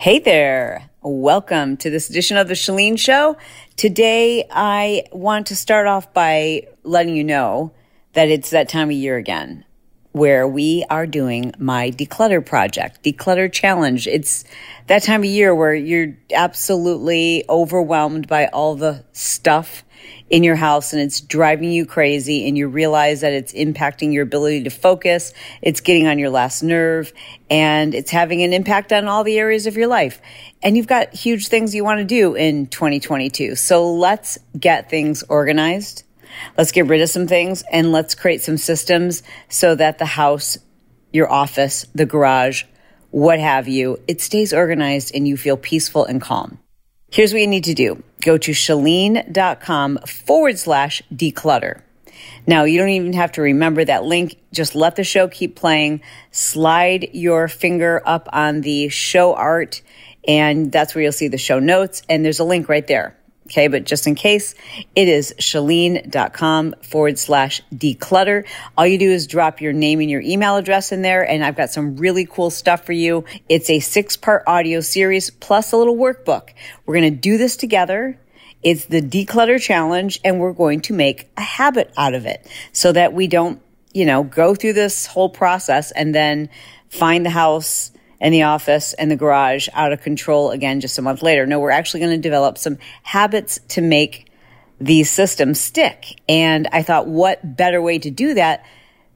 Hey there. Welcome to this edition of the Chalene Show. Today, I want to start off by letting you know that it's that time of year again where we are doing my declutter project, declutter challenge. It's that time of year where you're absolutely overwhelmed by all the stuff in your house and it's driving you crazy and you realize that it's impacting your ability to focus. It's getting on your last nerve and it's having an impact on all the areas of your life. And you've got huge things you want to do in 2022. So let's get things organized. Let's get rid of some things and let's create some systems so that the house, your office, the garage, what have you, it stays organized and you feel peaceful and calm. Here's what you need to do. Go to chalene.com forward slash declutter. Now, you don't even have to remember that link. Just let the show keep playing. Slide your finger up on the show art, and that's where you'll see the show notes. And there's a link right there. Okay, but just in case, it is chalene.com forward slash declutter. All you do is drop your name and your email address in there, and I've got some really cool stuff for you. It's a six part audio series plus a little workbook. We're going to do this together. It's the declutter challenge, and we're going to make a habit out of it so that we don't, you know, go through this whole process and then find the house and the office and the garage out of control again just a month later. No, we're actually going to develop some habits to make these systems stick. And I thought, what better way to do that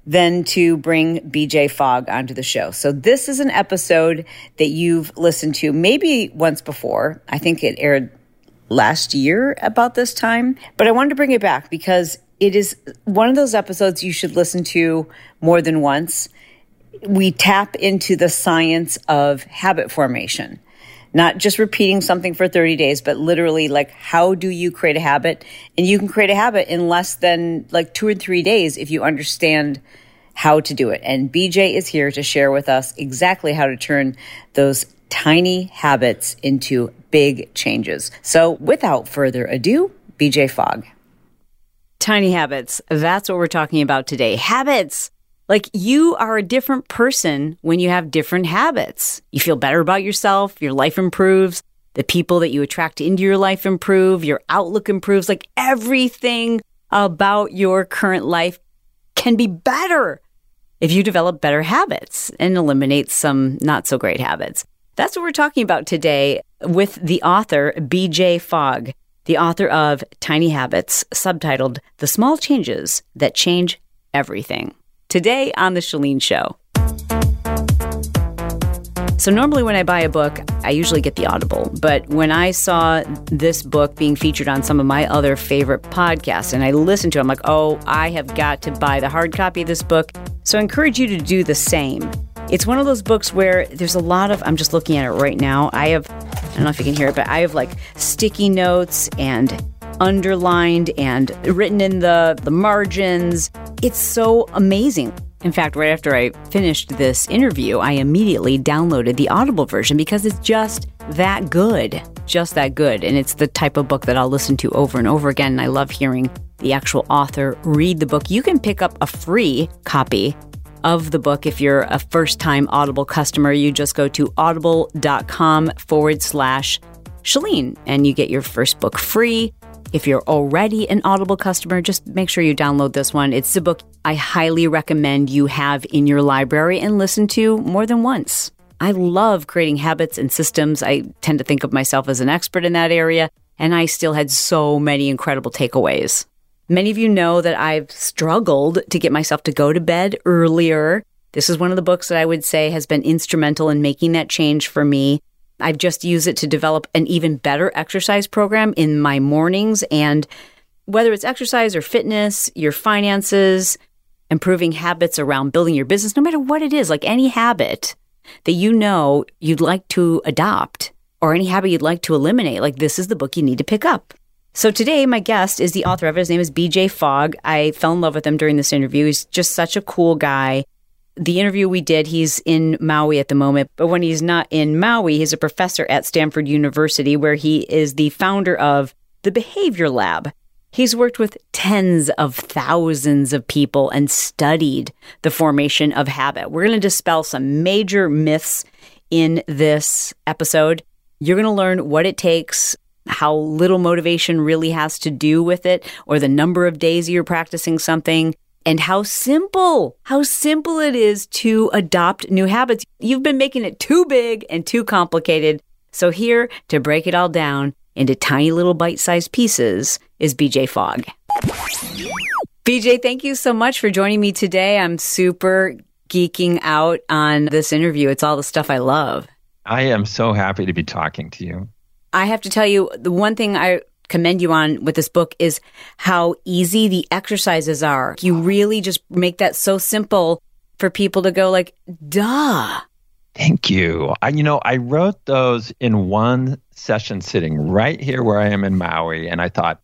than to bring BJ Fogg onto the show? So this is an episode that you've listened to maybe once before. I think it aired last year about this time, but I wanted to bring it back because it is one of those episodes you should listen to more than once we tap into the science of habit formation not just repeating something for 30 days, but literally like, how do you create a habit? And you can create a habit in less than like two or three days if you understand how to do it. And BJ is here to share with us exactly how to turn those tiny habits into big changes. So without further ado, BJ Fogg. Tiny habits. That's what we're talking about today. Habits. Like you are a different person when you have different habits. You feel better about yourself, your life improves, the people that you attract into your life improve, your outlook improves. Like everything about your current life can be better if you develop better habits and eliminate some not so great habits. That's what we're talking about today with the author, BJ Fogg, the author of Tiny Habits, subtitled The Small Changes That Change Everything today on The Chalene Show. So, normally when I buy a book, I usually get the Audible. But when I saw this book being featured on some of my other favorite podcasts and I listened to it, I'm like, oh, I have got to buy the hard copy of this book. So, I encourage you to do the same. It's one of those books where there's a lot of, I'm just looking at it right now. I have, I don't know if you can hear it, but I have like sticky notes and underlined and written in the, the margins. It's so amazing. In fact, right after I finished this interview, I immediately downloaded the Audible version because it's just that good. Just that good. And it's the type of book that I'll listen to over and over again. And I love hearing the actual author read the book. You can pick up a free copy of the book if you're a first time Audible customer. You just go to audible.com forward slash Chalene and you get your first book free. If you're already an Audible customer, just make sure you download this one. It's a book I highly recommend you have in your library and listen to more than once. I love creating habits and systems. I tend to think of myself as an expert in that area, and I still had so many incredible takeaways. Many of you know that I've struggled to get myself to go to bed earlier. This is one of the books that I would say has been instrumental in making that change for me. I've just used it to develop an even better exercise program in my mornings. And whether it's exercise or fitness, your finances, improving habits around building your business, no matter what it is, like any habit that you know you'd like to adopt or any habit you'd like to eliminate, like this is the book you need to pick up. So today, my guest is the author of it. His name is BJ Fogg. I fell in love with him during this interview. He's just such a cool guy the interview we did, he's in Maui at the moment, but when he's not in Maui, he's a professor at Stanford University, where he is the founder of the Behavior Lab. He's worked with tens of thousands of people and studied the formation of habit. We're going to dispel some major myths in this episode. You're going to learn what it takes, how little motivation really has to do with it, or the number of days you're practicing something, and how simple, how simple it is to adopt new habits. You've been making it too big and too complicated. So, here to break it all down into tiny little bite sized pieces is BJ Fogg. BJ, thank you so much for joining me today. I'm super geeking out on this interview. It's all the stuff I love. I am so happy to be talking to you. I have to tell you, the one thing I commend you on with this book is how easy the exercises are. You really just make that so simple for people to go like, duh. Thank you. I, you know, I wrote those in one session sitting right here where I am in Maui. And I thought,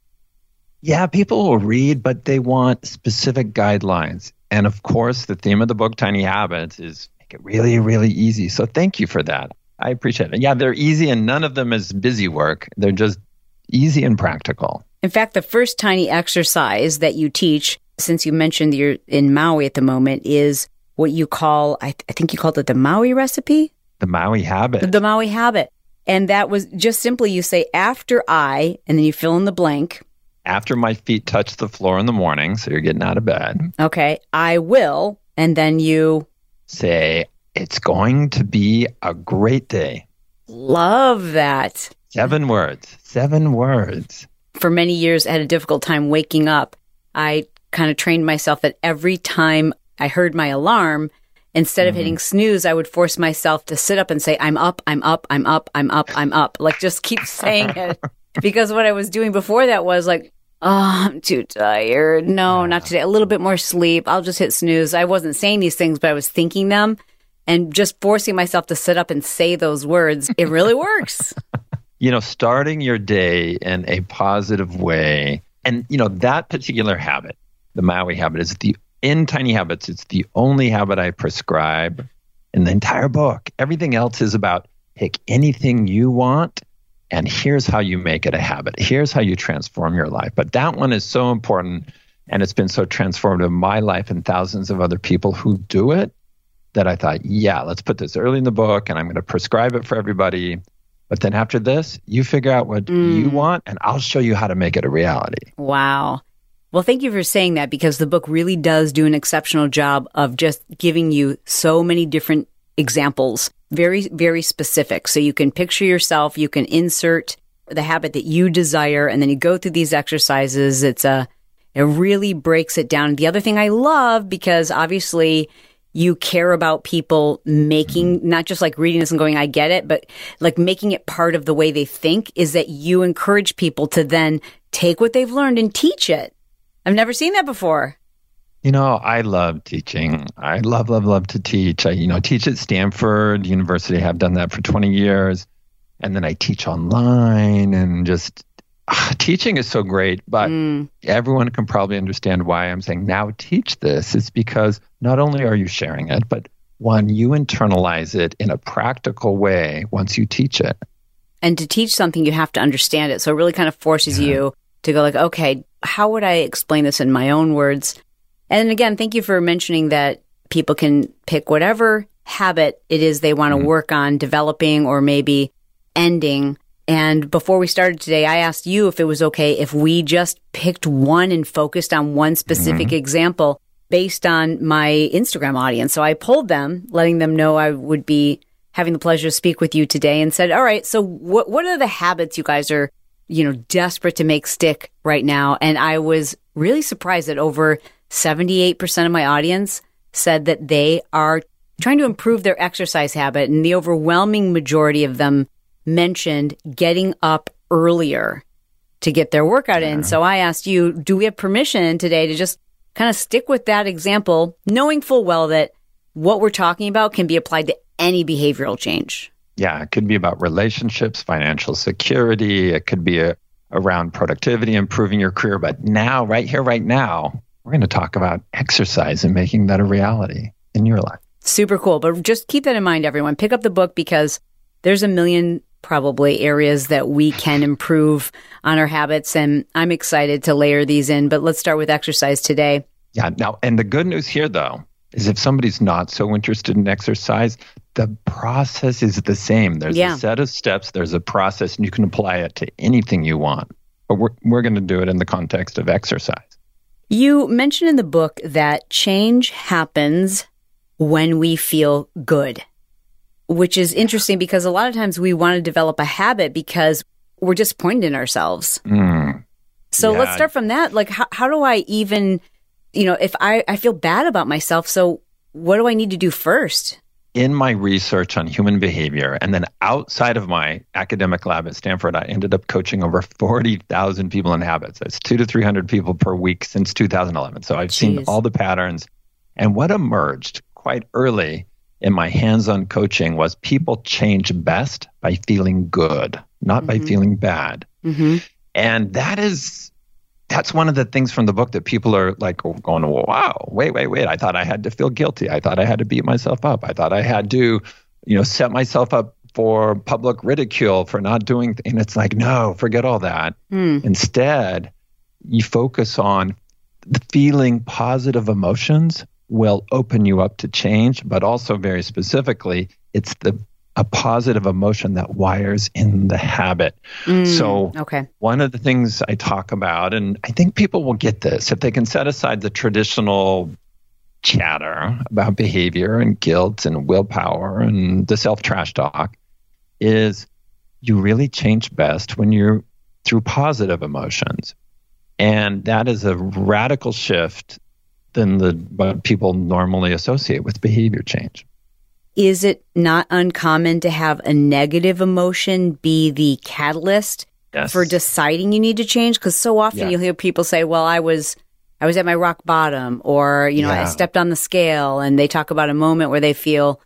yeah, people will read, but they want specific guidelines. And of course, the theme of the book, Tiny Habits, is make it really, really easy. So thank you for that. I appreciate it. Yeah, they're easy and none of them is busy work. They're just easy and practical. In fact, the first tiny exercise that you teach, since you mentioned you're in Maui at the moment, is what you call, I, th- I think you called it the Maui recipe? The Maui habit. The Maui habit. And that was just simply you say after I, and then you fill in the blank. After my feet touch the floor in the morning, so you're getting out of bed. Okay, I will. And then you say, it's going to be a great day. Love that. Seven words. Seven words. For many years, I had a difficult time waking up. I kind of trained myself that every time I heard my alarm, instead of mm-hmm. hitting snooze, I would force myself to sit up and say, I'm up, I'm up, I'm up, I'm up, I'm up. Like just keep saying it. because what I was doing before that was like, oh, I'm too tired. No, not today. A little bit more sleep. I'll just hit snooze. I wasn't saying these things, but I was thinking them and just forcing myself to sit up and say those words. It really works. you know, starting your day in a positive way. And, you know, that particular habit, the Maui habit, is the, in Tiny Habits, it's the only habit I prescribe in the entire book. Everything else is about pick anything you want and here's how you make it a habit. Here's how you transform your life. But that one is so important and it's been so transformative in my life and thousands of other people who do it that I thought, yeah, let's put this early in the book and I'm going to prescribe it for everybody. But then after this, you figure out what mm. you want and I'll show you how to make it a reality. Wow. Well, thank you for saying that because the book really does do an exceptional job of just giving you so many different examples, very, very specific. So you can picture yourself, you can insert the habit that you desire, and then you go through these exercises. It's a, it really breaks it down. The other thing I love because obviously you care about people making mm-hmm. not just like reading this and going, I get it, but like making it part of the way they think is that you encourage people to then take what they've learned and teach it. I've never seen that before. You know, I love teaching. I love, love, love to teach. I, you know, teach at Stanford University. I have done that for 20 years. And then I teach online and just teaching is so great, but mm. everyone can probably understand why I'm saying now teach this. It's because not only are you sharing it, but one, you internalize it in a practical way once you teach it. And to teach something, you have to understand it. So it really kind of forces yeah. you to go like, okay, how would I explain this in my own words? And again, thank you for mentioning that people can pick whatever habit it is they want to mm-hmm. work on developing or maybe ending and before we started today, I asked you if it was okay if we just picked one and focused on one specific mm-hmm. example based on my Instagram audience. So I pulled them, letting them know I would be having the pleasure to speak with you today and said, all right, so what, what are the habits you guys are, you know, desperate to make stick right now? And I was really surprised that over 78% of my audience said that they are trying to improve their exercise habit. And the overwhelming majority of them mentioned getting up earlier to get their workout in. So I asked you, do we have permission today to just kind of stick with that example, knowing full well that what we're talking about can be applied to any behavioral change? Yeah, it could be about relationships, financial security. It could be a, around productivity, improving your career. But now, right here, right now, we're going to talk about exercise and making that a reality in your life. Super cool. But just keep that in mind, everyone. Pick up the book because there's a million probably areas that we can improve on our habits. And I'm excited to layer these in, but let's start with exercise today. Yeah. Now, and the good news here, though, is if somebody's not so interested in exercise, the process is the same. There's Yeah. a set of steps, there's a process, and you can apply it to anything you want. But we're, we're going to do it in the context of exercise. You mentioned in the book that change happens when we feel good, which is interesting because a lot of times we want to develop a habit because we're disappointed in ourselves. Mm. So let's start from that. Like, how, how do I even, you know, if I, I feel bad about myself, so what do I need to do first? in my research on human behavior, and then outside of my academic lab at Stanford, I ended up coaching over 40,000 people in habits. That's two to 300 people per week since 2011. So I've seen all the patterns. And what emerged quite early in my hands on coaching was people change best by feeling good, not by Mhm. feeling bad. Mm-hmm. And that is that's one of the things from the book that people are like going, wow, wait, wait, wait. I thought I had to feel guilty. I thought I had to beat myself up. I thought I had to, you know, set myself up for public ridicule for not doing th-. and it's like, no, forget all that. Mm. Instead, you focus on the feeling positive emotions will open you up to change, but also very specifically, it's the a positive emotion that wires in the habit. Mm. So okay. one of the things I talk about, and I think people will get this if they can set aside the traditional chatter about behavior and guilt and willpower and the self trash talk, is you really change best when you're through positive emotions. And that is a radical shift than the what people normally associate with behavior change. Is it not uncommon to have a negative emotion be the catalyst Yes. for deciding you need to change? Because so often Yeah. you'll hear people say, "Well, I was, I was at my rock bottom," or you know, I stepped on the scale, and they talk about a moment where they feel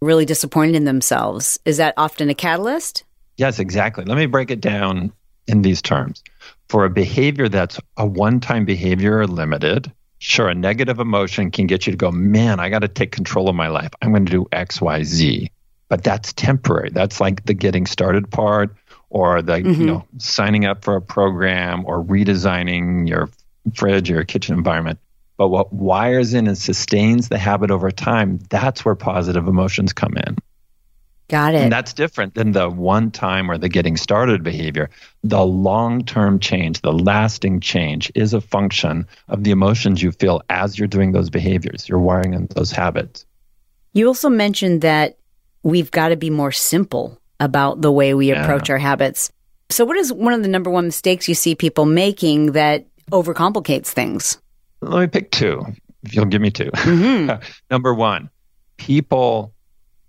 really disappointed in themselves. Is that often a catalyst? Yes, exactly. Let me break it down in these terms. For a behavior that's a one time behavior or limited, sure, a negative emotion can get you to go, man, I got to take control of my life. I'm going to do X, Y, Z. But that's temporary. That's like the getting started part or the, Mhm. you know, signing up for a program or redesigning your fridge or your kitchen environment. But what wires in and sustains the habit over time, that's where positive emotions come in. Got it. And that's different than the one time or the getting started behavior. The long term change, the lasting change is a function of the emotions you feel as you're doing those behaviors. You're wiring in those habits. You also mentioned that we've got to be more simple about the way we Yeah. approach our habits. So, what is one of the number one mistakes you see people making that overcomplicates things? Let me pick two, if you'll give me 2 Mhm. Number one, people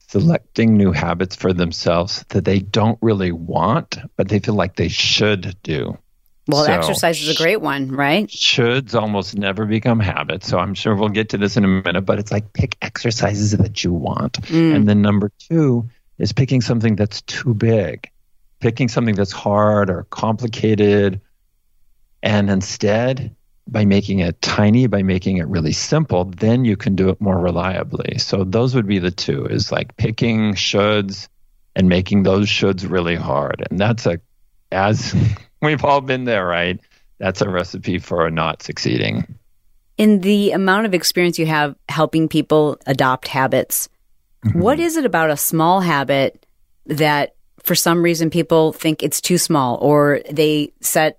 selecting new habits for themselves that they don't really want, but they feel like they should do. Well, So- exercise is a great one, right? shoulds almost never become habits. So I'm sure we'll get to this in a minute, but it's like pick exercises that you want. Mm. And then number two is picking something that's too big, picking something that's hard or complicated. And instead, by making it tiny, by making it really simple, then you can do it more reliably. So those would be the two is like picking shoulds and making those shoulds really hard. And that's a, as we've all been there, right? That's a recipe for not succeeding. In the amount of experience you have helping people adopt habits, Mm-hmm. what is it about a small habit that for some reason people think it's too small or they set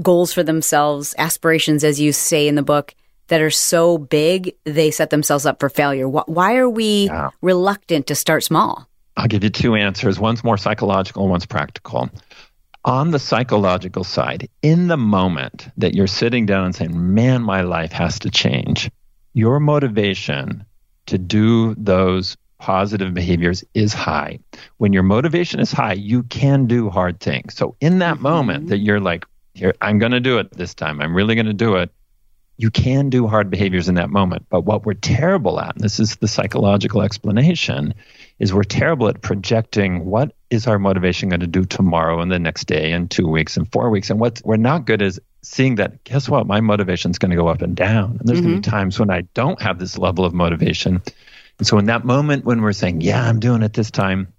goals for themselves, aspirations, as you say in the book, that are so big they set themselves up for failure? Wh- Why are we Yeah. reluctant to start small? I'll give you two answers. One's more psychological, one's practical. On the psychological side, in the moment that you're sitting down and saying, man, my life has to change, your motivation to do those positive behaviors is high. When your motivation is high, you can do hard things. So, in that mm-hmm. moment that you're like, here, I'm going to do it this time, I'm really going to do it, you can do hard behaviors in that moment. But what we're terrible at, and this is the psychological explanation, is we're terrible at projecting what is our motivation going to do tomorrow and the next day and two weeks and four weeks. And what we're not good at is seeing that, guess what? My motivation is going to go up and down. And there's going to be mm-hmm. times when I don't have this level of motivation. And so in that moment when we're saying, yeah, I'm doing it this time,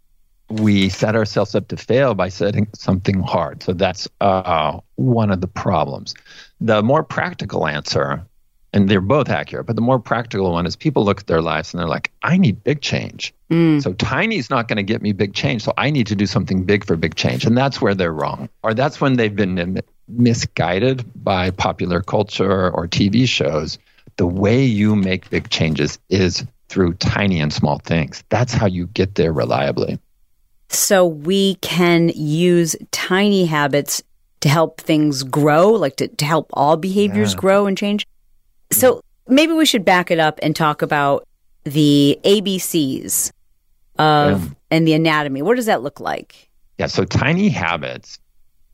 we set ourselves up to fail by setting something hard. So that's uh, one of the problems. The more practical answer and they're both accurate, but the more practical one is people look at their lives and they're like, I need big change. Mm. So tiny's not going to get me big change. So I need to do something big for big change. And that's where they're wrong. Or that's when they've been misguided by popular culture or TV shows. The way you make big changes is through tiny and small things. That's how you get there reliably. So we can use tiny habits to help things grow, like to, to help all behaviors yeah. grow and change. So maybe we should back it up and talk about the ABCs of yeah. and the anatomy. What does that look like? Yeah, so tiny habits.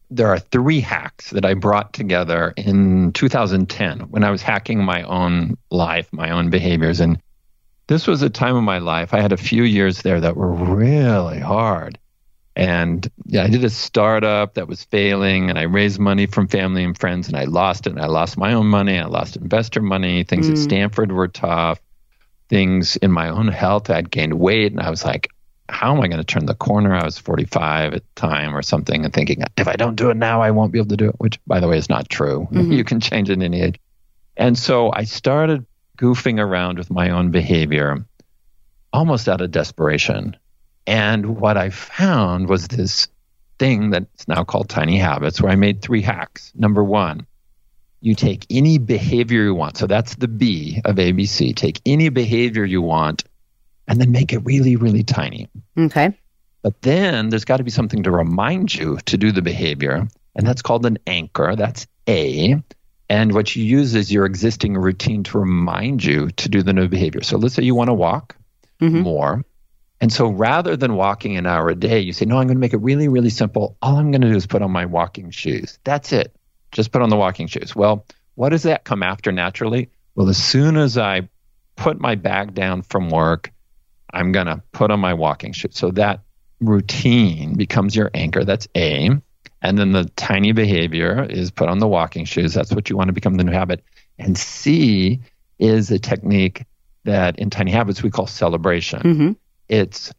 There are three hacks that I brought together in 2010 when I was hacking my own life, my own behaviors. And this was a time of my life. I had a few years there that were really hard. And yeah, I did a startup that was failing, and I raised money from family and friends, and I lost it. And I lost my own money. I lost investor money. Things mm. at Stanford were tough. Things in my own health, I'd gained weight, and I was like, how am I going to turn the corner? I was 45 at the time or something, and thinking, if I don't do it now, I won't be able to do it, which, by the way, is not true. Mm-hmm. You can change at any age. And so I started goofing around with my own behavior almost out of desperation. And what I found was this thing that's now called Tiny Habits, where I made three hacks. Number one, you take any behavior you want. So that's the B of ABC. Take any behavior you want and then make it really, really tiny. Okay. But then there's got to be something to remind you to do the behavior. And that's called an anchor. That's A. And what you use is your existing routine to remind you to do the new behavior. So let's say you want to walk mm-hmm. more. And so rather than walking an hour a day, you say, no, I'm going to make it really, really simple. All I'm going to do is put on my walking shoes. That's it. Just put on the walking shoes. Well, what does that come after naturally? Well, as soon as I put my bag down from work, I'm going to put on my walking shoes. So that routine becomes your anchor. That's A. And then the tiny behavior is put on the walking shoes. That's what you want to become the new habit. And C is a technique that in tiny habits we call celebration. Mm-hmm. It's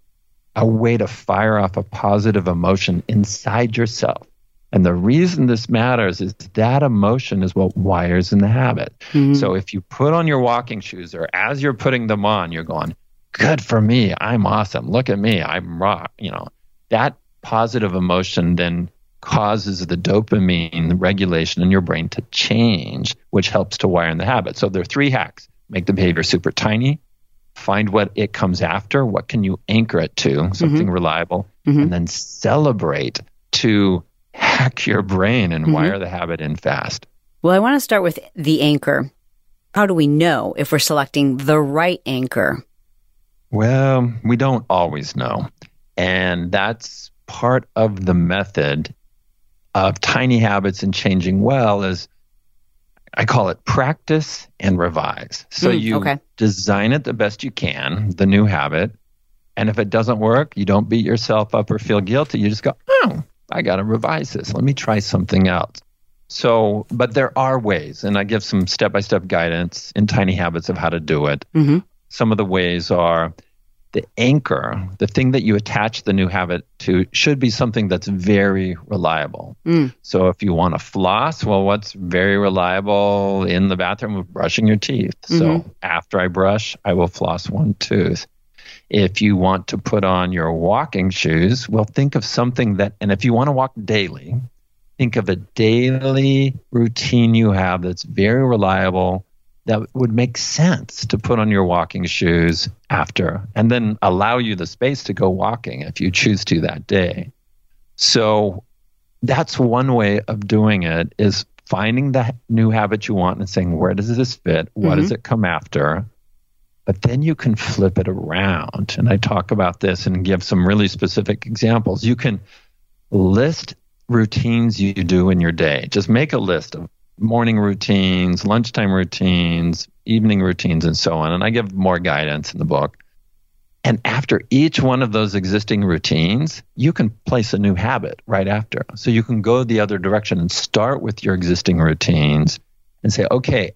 a way to fire off a positive emotion inside yourself. And the reason this matters is that emotion is what wires in the habit. Mm-hmm. So if you put on your walking shoes or as you're putting them on, you're going, good for me. I'm awesome. Look at me. I'm rock. You know, that positive emotion then causes the dopamine regulation in your brain to change, which helps to wire in the habit. So there are three hacks. Make the behavior super tiny, find what it comes after, what can you anchor it to, something mm-hmm. reliable, mm-hmm. and then celebrate to hack your brain and mm-hmm. wire the habit in fast. Well, I want to start with the anchor. How do we know if we're selecting the right anchor? Well, we don't always know. And that's part of the method of tiny habits and changing well is I call it practice and revise. So mm, you okay. design it the best you can, the new habit. And if it doesn't work, you don't beat yourself up or feel guilty. You just go, oh, I got to revise this. Let me try something else. So, but there are ways, and I give some step by step guidance in Tiny Habits of how to do it. Mm-hmm. Some of the ways are the anchor, the thing that you attach the new habit to, should be something that's very reliable. Mm. So if you want to floss, well, what's very reliable in the bathroom? Of brushing your teeth. Mm-hmm. So after I brush, I will floss one tooth. If you want to put on your walking shoes, well, think of something that, and if you want to walk daily, think of a daily routine you have that's very reliable that would make sense to put on your walking shoes after and then allow you the space to go walking if you choose to that day. So that's one way of doing it is finding the new habit you want and saying, where does this fit? What mm-hmm. does it come after? But then you can flip it around. And I talk about this and give some really specific examples. You can list routines you do in your day. Just make a list of morning routines, lunchtime routines, evening routines, and so on. And I give more guidance in the book. And after each one of those existing routines, you can place a new habit right after. So you can go the other direction and start with your existing routines and say, okay,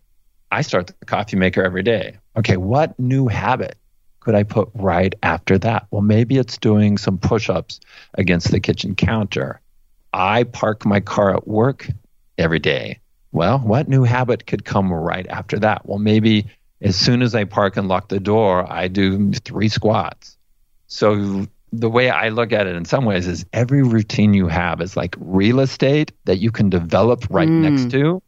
I start the coffee maker every day. Okay, what new habit could I put right after that? Well, maybe it's doing some push ups against the kitchen counter. I park my car at work every day well, what new habit could come right after that? Well, maybe as soon as I park and lock the door, I do three squats. So the way I look at it in some ways is every routine you have is like real estate that you can develop right mm. next to.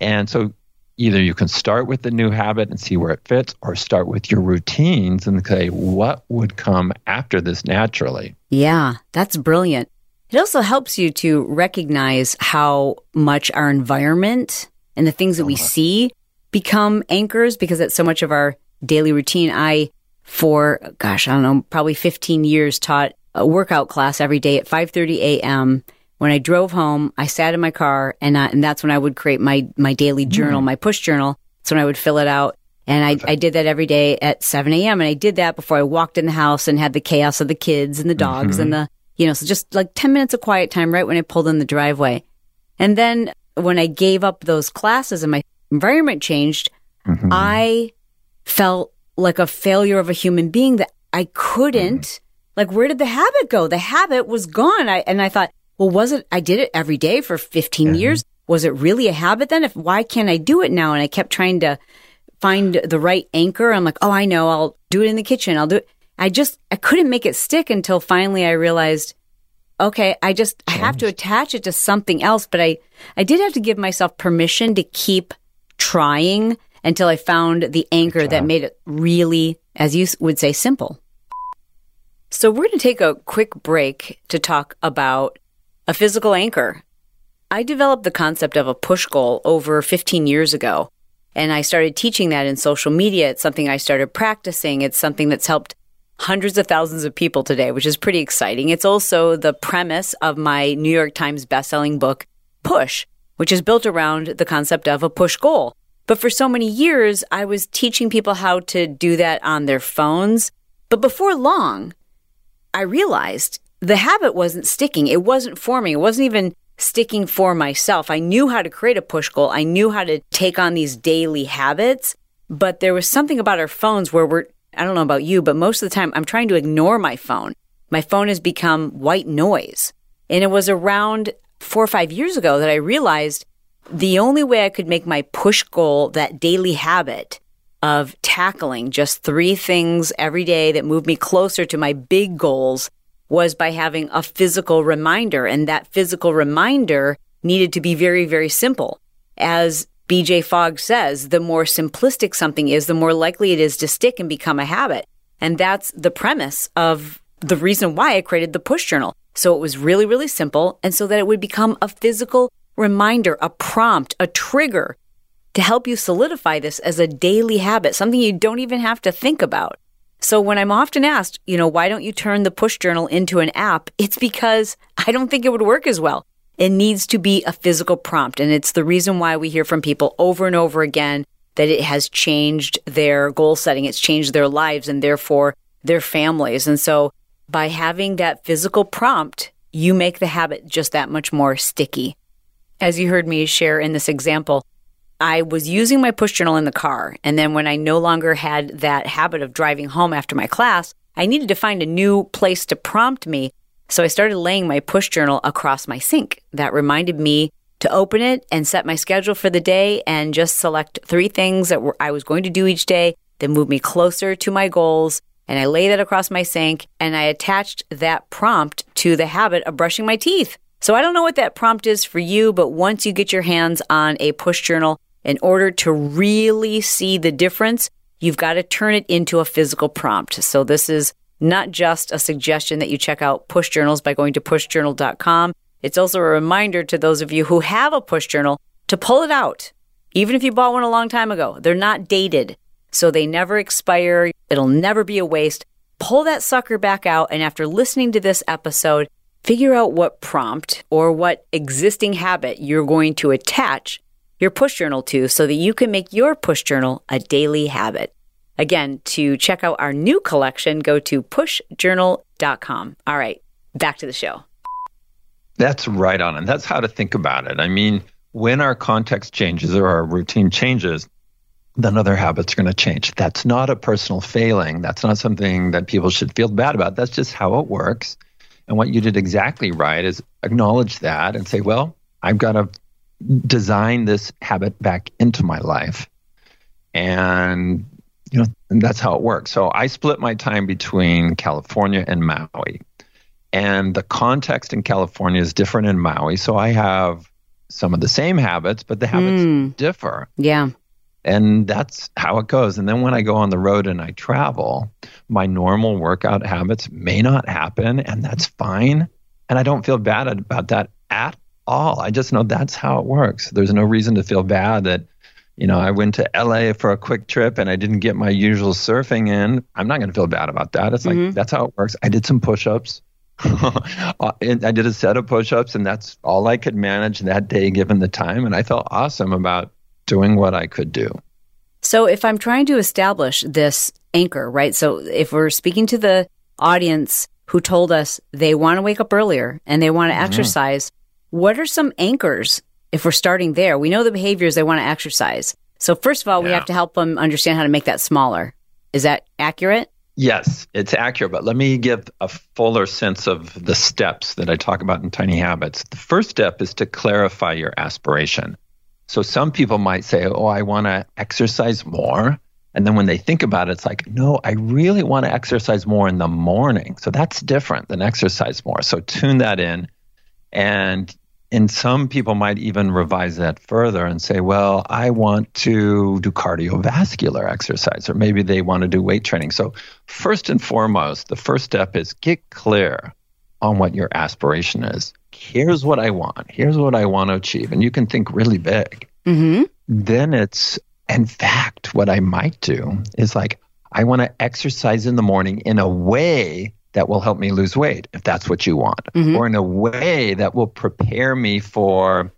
And so either you can start with the new habit and see where it fits or start with your routines and say what would come after this naturally. Yeah, that's brilliant. It also helps you to recognize how much our environment and the things that we uh-huh. see become anchors because it's so much of our daily routine. I for gosh, I don't know, probably 15 years taught a workout class every day at 5:30 a.m. When I drove home, I sat in my car and I, and that's when I would create my my daily journal, mm. my push journal. That's when I would fill it out. And I, I did that every day at 7 a.m. And I did that before I walked in the house and had the chaos of the kids and the dogs mm-hmm. and the, you know, so just like 10 minutes of quiet time right when I pulled in the driveway. And then when I gave up those classes and my environment changed, mm-hmm. I felt like a failure of a human being that I couldn't, mm. like, where did the habit go? The habit was gone. I, and I thought, well, was it, I did it every day for 15 mm-hmm. years. Was it really a habit then? If, why can't I do it now? And I kept trying to find the right anchor. I'm like, oh, I know. I'll do it in the kitchen. I'll do it. I just, I couldn't make it stick until finally I realized, okay, I just, I have to attach it to something else. But I, I did have to give myself permission to keep trying until I found the anchor that made it really, as you would say, simple. So we're going to take a quick break to talk about a physical anchor. I developed the concept of a push goal over 15 years ago, and I started teaching that in social media. It's something I started practicing. It's something that's helped hundreds of thousands of people today, which is pretty exciting. It's also the premise of my New York Times bestselling book, Push, which is built around the concept of a push goal. But for so many years, I was teaching people how to do that on their phones. But before long, I realized the habit wasn't sticking. It wasn't forming. It wasn't even sticking for myself. I knew how to create a push goal. I knew how to take on these daily habits. But there was something about our phones where we're, I don't know about you, but most of the time I'm trying to ignore my phone. My phone has become white noise. And it was around four or five years ago that I realized the only way I could make my push goal, that daily habit of tackling just three things every day that move me closer to my big goals was by having a physical reminder. And that physical reminder needed to be very, very simple. As BJ Fogg says, the more simplistic something is, the more likely it is to stick and become a habit. And that's the premise of the reason why I created the push journal. So it was really, really simple. And so that it would become a physical reminder, a prompt, a trigger to help you solidify this as a daily habit, something you don't even have to think about. So when I'm often asked, you know, why don't you turn the push journal into an app? It's because I don't think it would work as well. It needs to be a physical prompt. And it's the reason why we hear from people over and over again that it has changed their goal setting. It's changed their lives and therefore their families. And so by having that physical prompt, you make the habit just that much more sticky as you heard me share in this example, I was using my push journal in the car. And then when I no longer had that habit of driving home after my class, I needed to find a new place to prompt me. So I started laying my push journal across my sink. That reminded me to open it and set my schedule for the day and just select three things that I was going to do each day that moved me closer to my goals. And I lay that across my sink and I attached that prompt to the habit of brushing my teeth. So I don't know what that prompt is for you, but once you get your hands on a push journal, in order to really see the difference, you've got to turn it into a physical prompt. So this is not just a suggestion that you check out push journals by going to pushjournal.com. It's also a reminder to those of you who have a push journal to pull it out. Even if you bought one a long time ago, they're not dated. So they never expire. It'll never be a waste. Pull that sucker back out. And after listening to this episode, Figure out what prompt or what existing habit you're going to attach your push journal to so that you can make your push journal a daily habit. Again, to check out our new collection, go to pushjournal.com. All right, back to the show. That's right on. And that's how to think about it. I mean, when our context changes or our routine changes, then other habits are going to change. That's not a personal failing. That's not something that people should feel bad about. That's just how it works. And what you did exactly right is acknowledge that and say, well, I've got to design this habit back into my life. And you know, and that's how it works. So I split my time between California and Maui. And the context in California is different in Maui. So I have some of the same habits, but the habits mm. differ. Yeah. And that's how it goes. And then when I go on the road and I travel, my normal workout habits may not happen, and that's fine. And I don't feel bad about that at all. I just know that's how it works. There's no reason to feel bad that you know, I went to LA for a quick trip and I didn't get my usual surfing in. I'm not going to feel bad about that. It's like, mm-hmm. that's how it works. I did some push ups. I did a set of push ups, and that's all I could manage that day given the time. And I felt awesome about doing what I could do. So, if I'm trying to establish this anchor, right? So, if we're speaking to the audience who told us they want to wake up earlier and they want to mm-hmm. exercise, what are some anchors if we're starting there, we know the behaviors they want to exercise. So first of all, yeah. we have to help them understand how to make that smaller. Is that accurate? Yes, it's accurate, but let me give a fuller sense of the steps that I talk about in Tiny Habits. The first step is to clarify your aspiration. So some people might say, Oh, I want to exercise more. And then when they think about it, it's like, No, I really want to exercise more in the morning. So that's different than exercise more. So tune that in. And and some people might even revise that further and say, well, I want to do cardiovascular exercise, or maybe they want to do weight training. So, first and foremost, the first step is get clear on what your aspiration is. Here's what I want. Here's what I want to achieve. And you can think really big. Mm-hmm. Then it's, in fact, what I might do is like, I want to exercise in the morning in a way that will help me lose weight if that's what you want, mm-hmm. or in a way that will prepare me for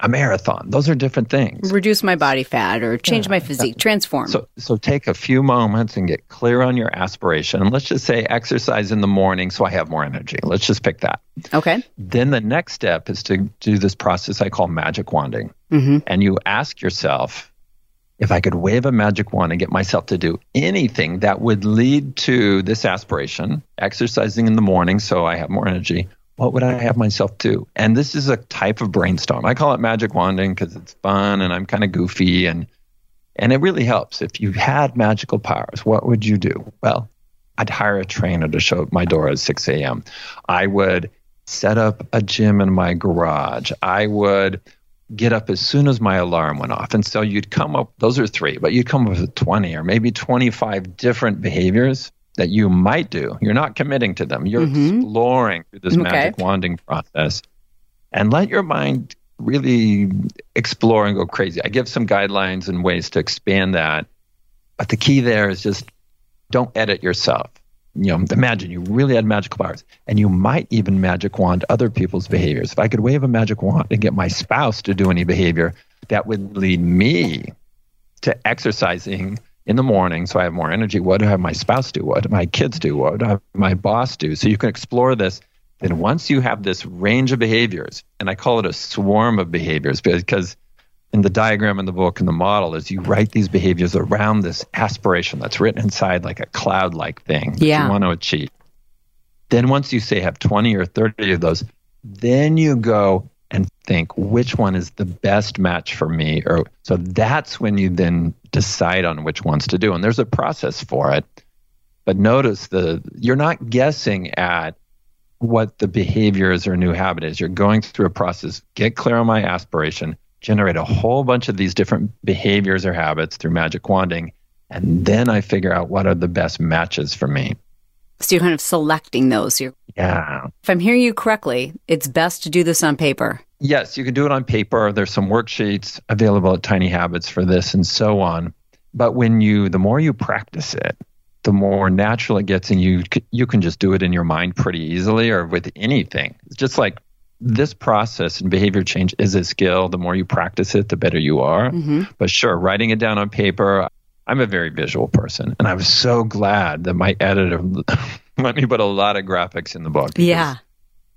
a marathon. Those are different things. Reduce my body fat or change yeah. my physique, transform. So, so take a few moments and get clear on your aspiration. And let's just say exercise in the morning so I have more energy. Let's just pick that. Okay. Then the next step is to do this process I call magic wanding. Mm-hmm. And you ask yourself, if I could wave a magic wand and get myself to do anything that would lead to this aspiration, exercising in the morning so I have more energy, what would I have myself do? And this is a type of brainstorm. I call it magic wanding because it's fun and I'm kind of goofy and and it really helps. If you had magical powers, what would you do? Well, I'd hire a trainer to show up my door at 6 a.m. I would set up a gym in my garage. I would get up as soon as my alarm went off. And so you'd come up, those are three, but you'd come up with 20 or maybe 25 different behaviors that you might do. You're not committing to them, you're mm-hmm. exploring through this okay. magic wanding process. And let your mind really explore and go crazy. I give some guidelines and ways to expand that. But the key there is just don't edit yourself you know, imagine you really had magical powers and you might even magic wand other people's behaviors. If I could wave a magic wand and get my spouse to do any behavior, that would lead me to exercising in the morning so I have more energy. What do I have my spouse do? What do my kids do? What do I have my boss do? So you can explore this. Then once you have this range of behaviors, and I call it a swarm of behaviors because in the diagram in the book and the model is you write these behaviors around this aspiration that's written inside like a cloud like thing yeah. you want to achieve. Then once you say have 20 or 30 of those, then you go and think which one is the best match for me or so that's when you then decide on which ones to do and there's a process for it. But notice the you're not guessing at what the behavior is or new habit is. You're going through a process. Get clear on my aspiration generate a whole bunch of these different behaviors or habits through magic wanding. And then I figure out what are the best matches for me. So you're kind of selecting those. You're, yeah. If I'm hearing you correctly, it's best to do this on paper. Yes, you can do it on paper. There's some worksheets available at Tiny Habits for this and so on. But when you, the more you practice it, the more natural it gets, and you you can just do it in your mind pretty easily, or with anything. It's just like this process and behavior change is a skill. The more you practice it, the better you are. Mm-hmm. But sure, writing it down on paper, I'm a very visual person. And I was so glad that my editor let me put a lot of graphics in the book. Yeah.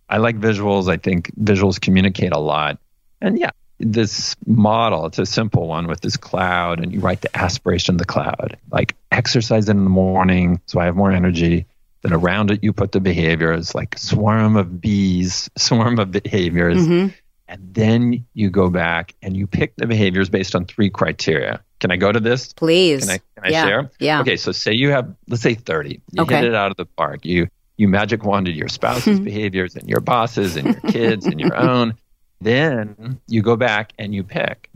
I like visuals. I think visuals communicate a lot. And yeah, this model, it's a simple one with this cloud, and you write the aspiration of the cloud, like exercise in the morning so I have more energy then around it, you put the behaviors like swarm of bees, swarm of behaviors. Mm-hmm. And then you go back and you pick the behaviors based on three criteria. Can I go to this? Please. Can I, can I yeah. share? Yeah. Okay, so say you have, let's say 30. You Okay. hit it out of the park. You you magic wanded your spouse's behaviors and your bosses and your kids and your own. Then you go back and you pick.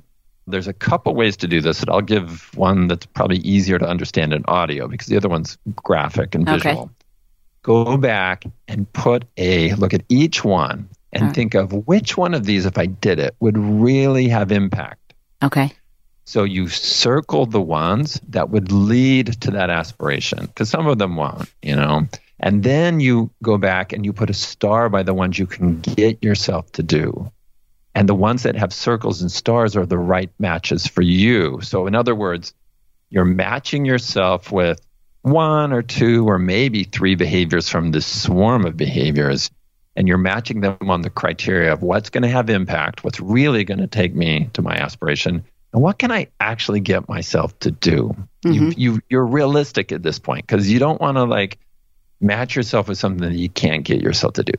There's a couple ways to do this, and I'll give one that's probably easier to understand in audio because the other one's graphic and visual. Okay. Go back and put a look at each one and think of which one of these, if I did it, would really have impact. Okay. So you circle the ones that would lead to that aspiration because some of them won't, you know. And then you go back and you put a star by the ones you can get yourself to do. And the ones that have circles and stars are the right matches for you. So, in other words, you're matching yourself with one or two or maybe three behaviors from this swarm of behaviors. And you're matching them on the criteria of what's going to have impact, what's really going to take me to my aspiration, and what can I actually get myself to do? You, mm-hmm. you, you're realistic at this point because you don't want to like match yourself with something that you can't get yourself to do.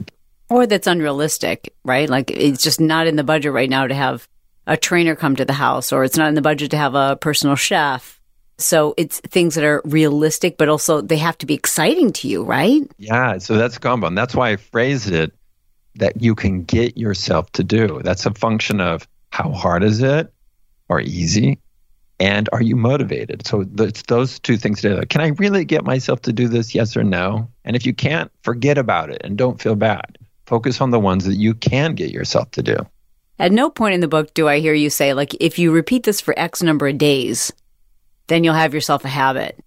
Or that's unrealistic, right? Like it's just not in the budget right now to have a trainer come to the house, or it's not in the budget to have a personal chef. So it's things that are realistic, but also they have to be exciting to you, right? Yeah, so that's a combo. And that's why I phrased it that you can get yourself to do. That's a function of how hard is it or easy? And are you motivated? So it's those two things together. Can I really get myself to do this? Yes or no? And if you can't, forget about it and don't feel bad. Focus on the ones that you can get yourself to do. At no point in the book do I hear you say, like, if you repeat this for X number of days, then you'll have yourself a habit.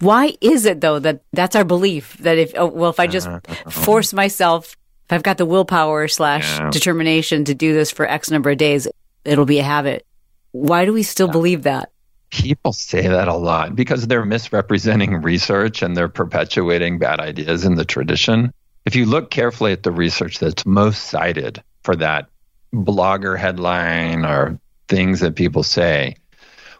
Why is it though that that's our belief that if, oh, well, if I just force myself, if I've got the willpower slash Yeah. determination to do this for X number of days, it'll be a habit. Why do we still believe that? People say that a lot because they're misrepresenting research and they're perpetuating bad ideas in the tradition. If you look carefully at the research that's most cited for that blogger headline or things that people say,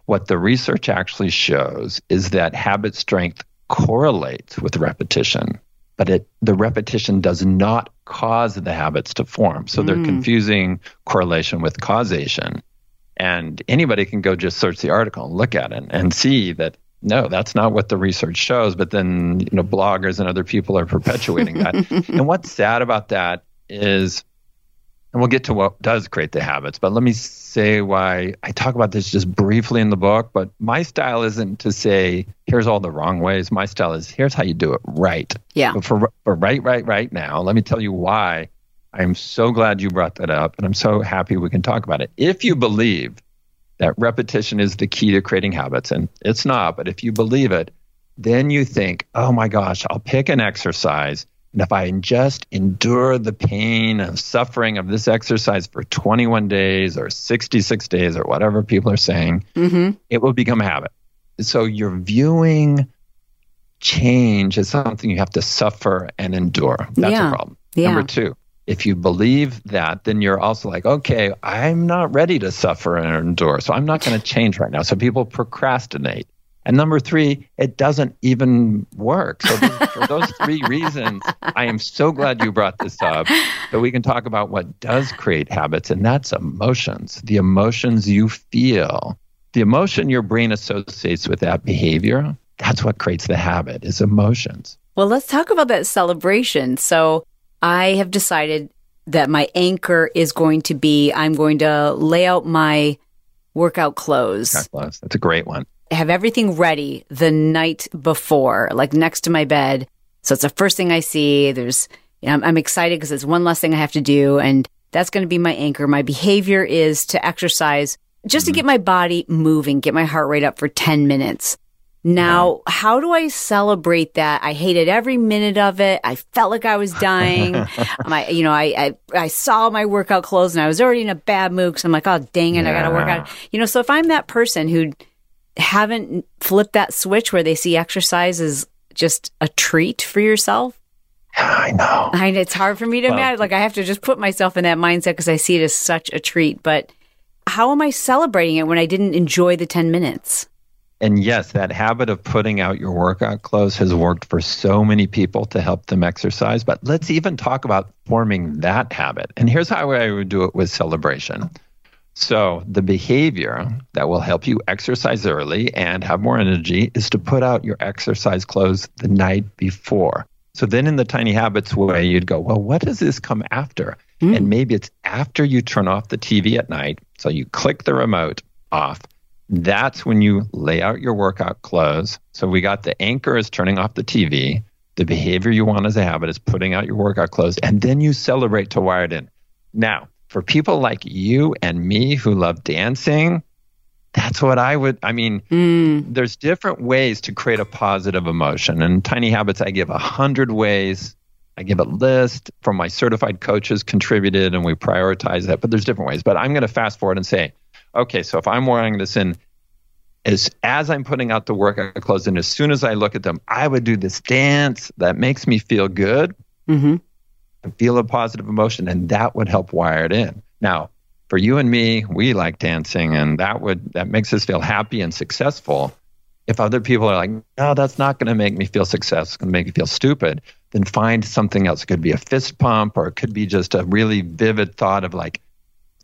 what the research actually shows is that habit strength correlates with repetition, but it the repetition does not cause the habits to form. So they're hmm. confusing correlation with causation. And anybody can go just search the article and look at it and see that no, that's not what the research shows. But then, you know, bloggers and other people are perpetuating that. and what's sad about that is, and we'll get to what does create the habits, but let me say why I talk about this just briefly in the book. But my style isn't to say, here's all the wrong ways. My style is, here's how you do it right. Yeah. But for, for right, right, right now, let me tell you why I'm so glad you brought that up. And I'm so happy we can talk about it. If you believe that repetition is the key to creating habits, and it's not, but if you believe it, then you think, oh my gosh, I'll pick an exercise. And if I just endure the pain and suffering of this exercise for 21 days or 66 days or whatever people are saying, Mm-hmm. it will become a habit. So you're viewing change as something you have to suffer and endure. That's Yeah. a problem. Yeah. Number two, if you believe that, then you're also like, okay, I'm not ready to suffer and endure. So I'm not going to change right now. So people procrastinate. And number three, it doesn't even work. So for those three reasons, I am so glad you brought this up that we can talk about what does create habits, and that's emotions. The emotions you feel, the emotion your brain associates with that behavior, that's what creates the habit is emotions. Well, let's talk about that celebration. So I have decided that my anchor is going to be I'm going to lay out my workout clothes, God bless. That's a great one. Have everything ready the night before, like next to my bed. So it's the first thing I see. There's, you know, I'm, I'm excited because it's one less thing I have to do. And that's going to be my anchor. My behavior is to exercise just to mm-hmm. get my body moving, get my heart rate up for 10 minutes. Now, how do I celebrate that? I hated every minute of it. I felt like I was dying. my, you know, I, I, I saw my workout clothes and I was already in a bad mood. So I'm like, oh, dang it. I got to work out. You know, so if I'm that person who haven't flipped that switch where they see exercise as just a treat for yourself, I know. I, it's hard for me to Well- imagine. Like I have to just put myself in that mindset because I see it as such a treat. But how am I celebrating it when I didn't enjoy the 10 minutes? And yes, that habit of putting out your workout clothes has worked for so many people to help them exercise. But let's even talk about forming that habit. And here's how I would do it with celebration. So, the behavior that will help you exercise early and have more energy is to put out your exercise clothes the night before. So, then in the tiny habits way, you'd go, well, what does this come after? Mm. And maybe it's after you turn off the TV at night. So, you click the remote off. That's when you lay out your workout clothes. So, we got the anchor is turning off the TV. The behavior you want as a habit is putting out your workout clothes. And then you celebrate to wire it in. Now, for people like you and me who love dancing, that's what I would. I mean, mm. there's different ways to create a positive emotion. And Tiny Habits, I give a hundred ways. I give a list from my certified coaches contributed, and we prioritize that. But there's different ways. But I'm going to fast forward and say, okay, so if I'm wearing this in, as as I'm putting out the workout clothes, and as soon as I look at them, I would do this dance that makes me feel good. Mm-hmm and feel a positive emotion, and that would help wire it in. Now, for you and me, we like dancing, and that would that makes us feel happy and successful. If other people are like, no, that's not going to make me feel success, it's going to make me feel stupid, then find something else. It could be a fist pump, or it could be just a really vivid thought of like,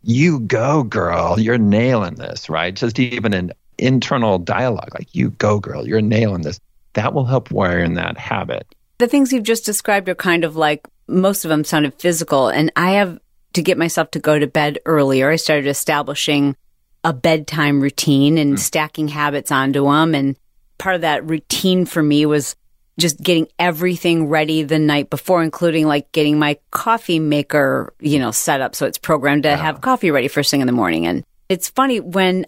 you go, girl, you're nailing this, right? Just even an internal dialogue, like, you go, girl, you're nailing this. That will help wire in that habit. The things you've just described are kind of like most of them sounded physical. And I have to get myself to go to bed earlier. I started establishing a bedtime routine and mm. stacking habits onto them. And part of that routine for me was just getting everything ready the night before, including like getting my coffee maker, you know, set up. So it's programmed to have coffee ready first thing in the morning. And it's funny when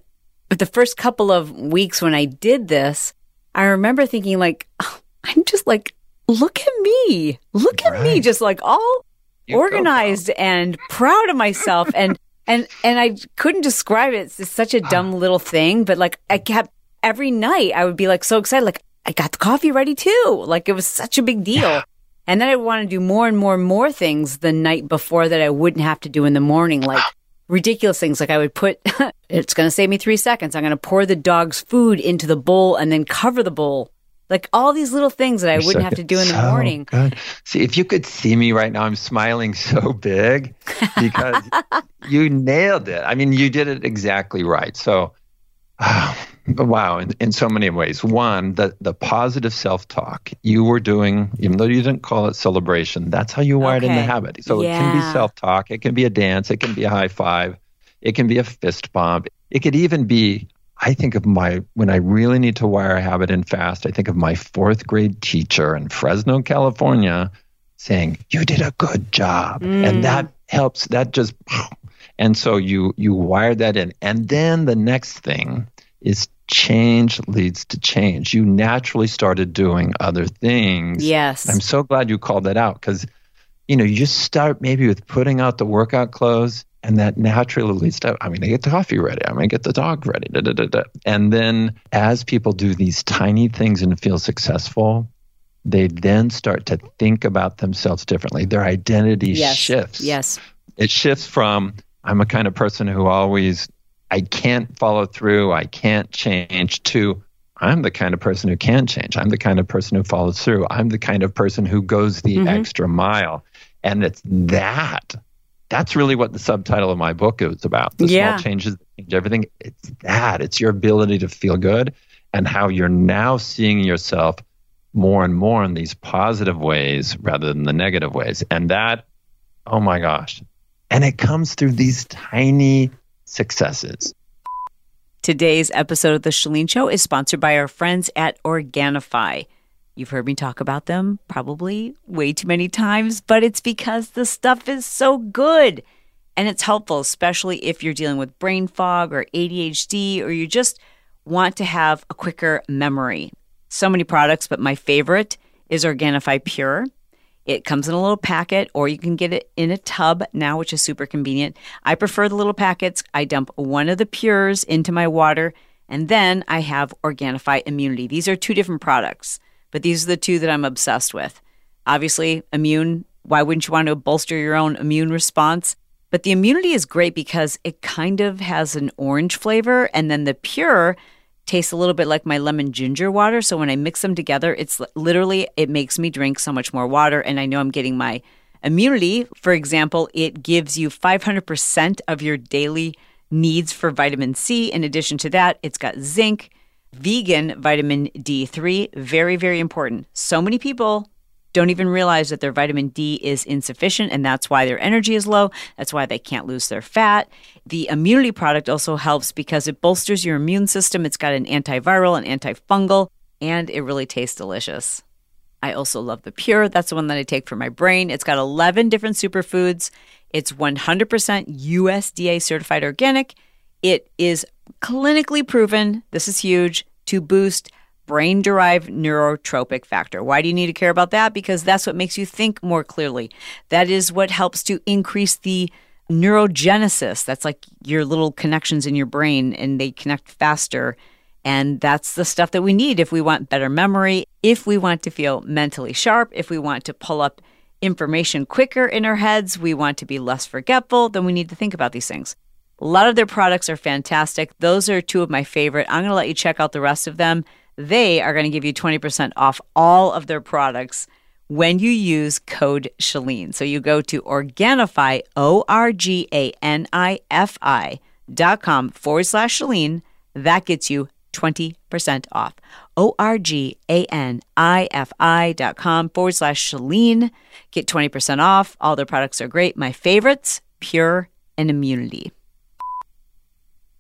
the first couple of weeks when I did this, I remember thinking like, oh, I'm just like look at me. Look at me, just like all you organized and proud of myself. and and and I couldn't describe it. It's such a dumb little thing, but like I kept every night I would be like so excited, like I got the coffee ready too. Like it was such a big deal. Yeah. And then I want to do more and more and more things the night before that I wouldn't have to do in the morning, like ridiculous things. Like I would put, it's going to save me three seconds. I'm going to pour the dog's food into the bowl and then cover the bowl like all these little things that I wouldn't so have to do in the morning. Good. See, if you could see me right now, I'm smiling so big because you nailed it. I mean, you did it exactly right. So, wow, in, in so many ways. One, the, the positive self talk you were doing, even though you didn't call it celebration, that's how you wired okay. in the habit. So yeah. it can be self talk, it can be a dance, it can be a high five, it can be a fist bump, it could even be I think of my, when I really need to wire a habit in fast, I think of my fourth grade teacher in Fresno, California saying, You did a good job. Mm. And that helps, that just, and so you, you wire that in. And then the next thing is change leads to change. You naturally started doing other things. Yes. I'm so glad you called that out because, you know, you just start maybe with putting out the workout clothes and that naturally leads to i'm going to get the coffee ready i'm going to get the dog ready da, da, da, da. and then as people do these tiny things and feel successful they then start to think about themselves differently their identity yes. shifts yes it shifts from i'm a kind of person who always i can't follow through i can't change to I'm the kind of person who can change. I'm the kind of person who follows through. I'm the kind of person who goes the mm-hmm. extra mile. And it's that that's really what the subtitle of my book is about. The yeah. small changes change everything. It's that. It's your ability to feel good and how you're now seeing yourself more and more in these positive ways rather than the negative ways. And that, oh my gosh. And it comes through these tiny successes. Today's episode of The Chalene Show is sponsored by our friends at Organifi. You've heard me talk about them probably way too many times, but it's because the stuff is so good and it's helpful, especially if you're dealing with brain fog or ADHD or you just want to have a quicker memory. So many products, but my favorite is Organifi Pure. It comes in a little packet, or you can get it in a tub now, which is super convenient. I prefer the little packets. I dump one of the Pures into my water, and then I have Organifi Immunity. These are two different products but these are the two that I'm obsessed with. Obviously, immune, why wouldn't you want to bolster your own immune response? But the immunity is great because it kind of has an orange flavor, and then the pure tastes a little bit like my lemon ginger water. So when I mix them together, it's literally, it makes me drink so much more water. And I know I'm getting my immunity. For example, it gives you 500% of your daily needs for vitamin C. In addition to that, it's got zinc, vegan vitamin D3, very, very important. So many people don't even realize that their vitamin D is insufficient, and that's why their energy is low. That's why they can't lose their fat. The immunity product also helps because it bolsters your immune system. It's got an antiviral and antifungal, and it really tastes delicious. I also love the Pure. That's the one that I take for my brain. It's got 11 different superfoods. It's 100% USDA certified organic. It is clinically proven, this is huge, to boost brain derived neurotropic factor. Why do you need to care about that? Because that's what makes you think more clearly. That is what helps to increase the neurogenesis. That's like your little connections in your brain and they connect faster. And that's the stuff that we need if we want better memory, if we want to feel mentally sharp, if we want to pull up information quicker in our heads, we want to be less forgetful, then we need to think about these things. A lot of their products are fantastic. Those are two of my favorite. I'm going to let you check out the rest of them they are going to give you 20% off all of their products when you use code Chalene. So you go to Organifi, O R G A N I F I dot com forward slash Chalene. That gets you 20% off. O R G A N I F I dot com forward slash Chalene. Get 20% off. All their products are great. My favorites, Pure and Immunity.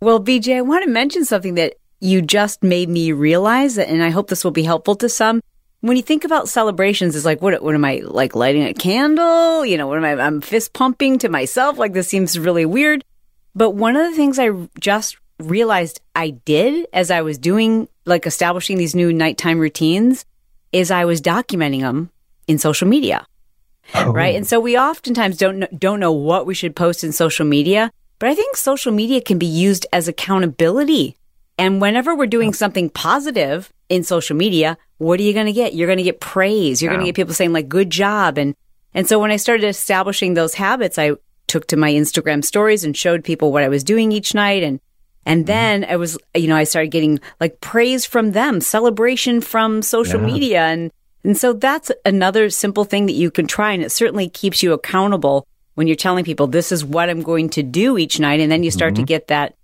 Well, BJ, I want to mention something that you just made me realize and I hope this will be helpful to some. When you think about celebrations, it's like, what, what am I like lighting a candle? You know, what am I, I'm fist pumping to myself. Like this seems really weird. But one of the things I just realized I did as I was doing, like establishing these new nighttime routines is I was documenting them in social media. Oh. Right. And so we oftentimes don't, don't know what we should post in social media, but I think social media can be used as accountability and whenever we're doing something positive in social media, what are you going to get? You're going to get praise. You're going to get people saying like, good job. And, and so when I started establishing those habits, I took to my Instagram stories and showed people what I was doing each night. And, and mm-hmm. then I was, you know, I started getting like praise from them, celebration from social yeah. media. And, and so that's another simple thing that you can try. And it certainly keeps you accountable when you're telling people this is what I'm going to do each night. And then you start mm-hmm. to get that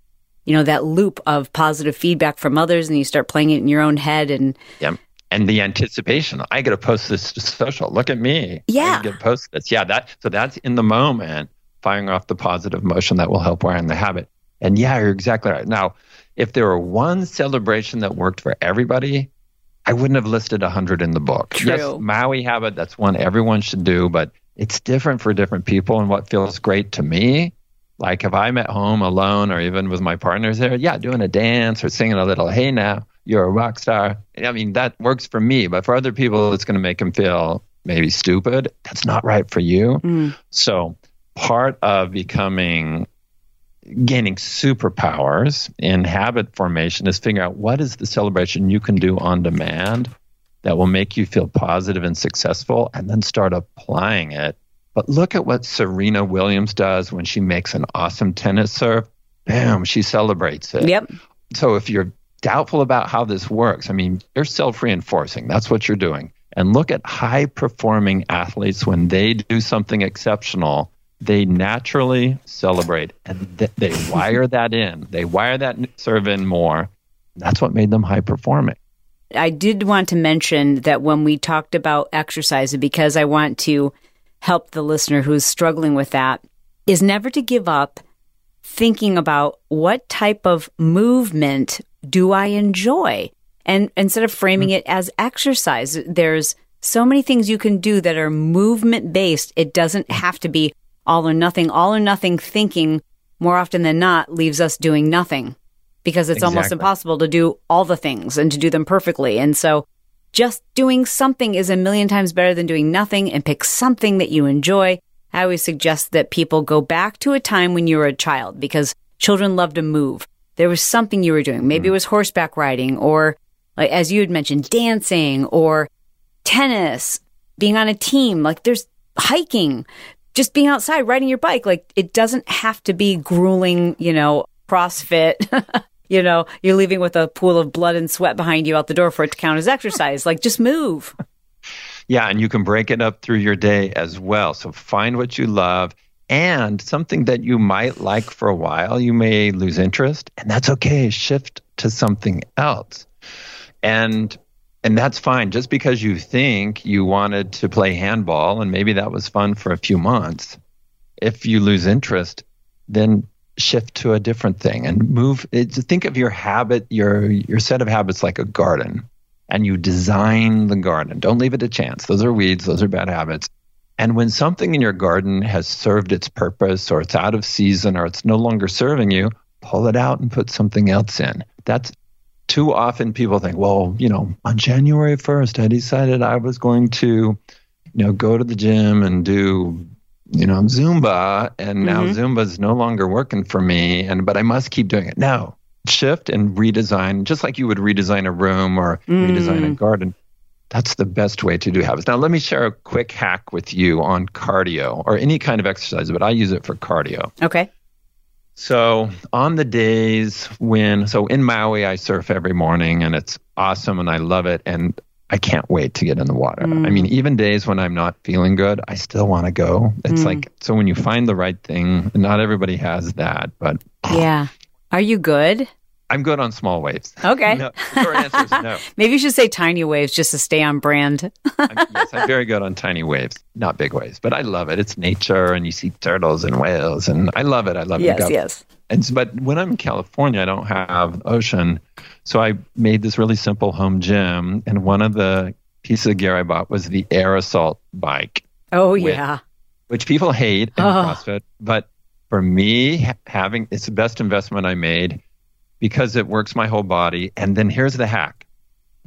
you know, that loop of positive feedback from others and you start playing it in your own head and yeah. And the anticipation, I get to post this to social. Look at me. Yeah. I get to post this. Yeah, that so that's in the moment, firing off the positive motion that will help wire in the habit. And yeah, you're exactly right. Now, if there were one celebration that worked for everybody, I wouldn't have listed 100 in the book. True. Yes, Maui habit, that's one everyone should do, but it's different for different people. And what feels great to me like if I'm at home alone or even with my partners there, yeah, doing a dance or singing a little, hey now, you're a rock star. I mean, that works for me, but for other people, it's going to make them feel maybe stupid. That's not right for you. Mm. So part of becoming gaining superpowers in habit formation is figuring out what is the celebration you can do on demand that will make you feel positive and successful and then start applying it but look at what Serena Williams does when she makes an awesome tennis serve. Bam, she celebrates it. Yep. So if you're doubtful about how this works, I mean, you're self reinforcing. That's what you're doing. And look at high performing athletes when they do something exceptional, they naturally celebrate and th- they wire that in. They wire that serve in more. That's what made them high performing. I did want to mention that when we talked about exercise, because I want to help the listener who's struggling with that is never to give up thinking about what type of movement do I enjoy? And instead of framing it as exercise, there's so many things you can do that are movement based. It doesn't have to be all or nothing. All or nothing thinking more often than not leaves us doing nothing because it's exactly. almost impossible to do all the things and to do them perfectly. And so just doing something is a million times better than doing nothing and pick something that you enjoy. I always suggest that people go back to a time when you were a child because children love to move. There was something you were doing. Maybe mm. it was horseback riding or like, as you had mentioned, dancing or tennis, being on a team. Like there's hiking, just being outside, riding your bike. Like it doesn't have to be grueling, you know, CrossFit. you know, you're leaving with a pool of blood and sweat behind you out the door for it to count as exercise. like just move. Yeah, and you can break it up through your day as well. So find what you love and something that you might like for a while, you may lose interest, and that's okay. Shift to something else. And and that's fine. Just because you think you wanted to play handball and maybe that was fun for a few months, if you lose interest, then shift to a different thing and move. it, Think of your habit, your your set of habits like a garden, and you design the garden. Don't leave it to chance. Those are weeds. Those are bad habits. And when something in your garden has served its purpose, or it's out of season, or it's no longer serving you, pull it out and put something else in. That's too often people think, well, you know, on January 1st, I decided I was going to, you know, go to the gym and do you know, Zumba, and now mm-hmm. Zumba is no longer working for me, and but I must keep doing it. No, shift and redesign, just like you would redesign a room or mm. redesign a garden. That's the best way to do habits. Now, let me share a quick hack with you on cardio or any kind of exercise, but I use it for cardio. Okay. So, on the days when, so in Maui, I surf every morning and it's awesome and I love it. And I can't wait to get in the water. Mm. I mean, even days when I'm not feeling good, I still want to go. It's mm. like, so when you find the right thing, not everybody has that, but. Yeah. Are you good? I'm good on small waves. Okay. No, short answer is no. Maybe you should say tiny waves just to stay on brand. I'm, yes, I'm very good on tiny waves, not big waves, but I love it. It's nature and you see turtles and whales and I love it. I love it. Yes, yes. And but when I'm in California, I don't have ocean. So I made this really simple home gym, and one of the pieces of gear I bought was the Air Assault bike. Oh yeah, which people hate in oh. CrossFit, but for me, having it's the best investment I made because it works my whole body. And then here's the hack.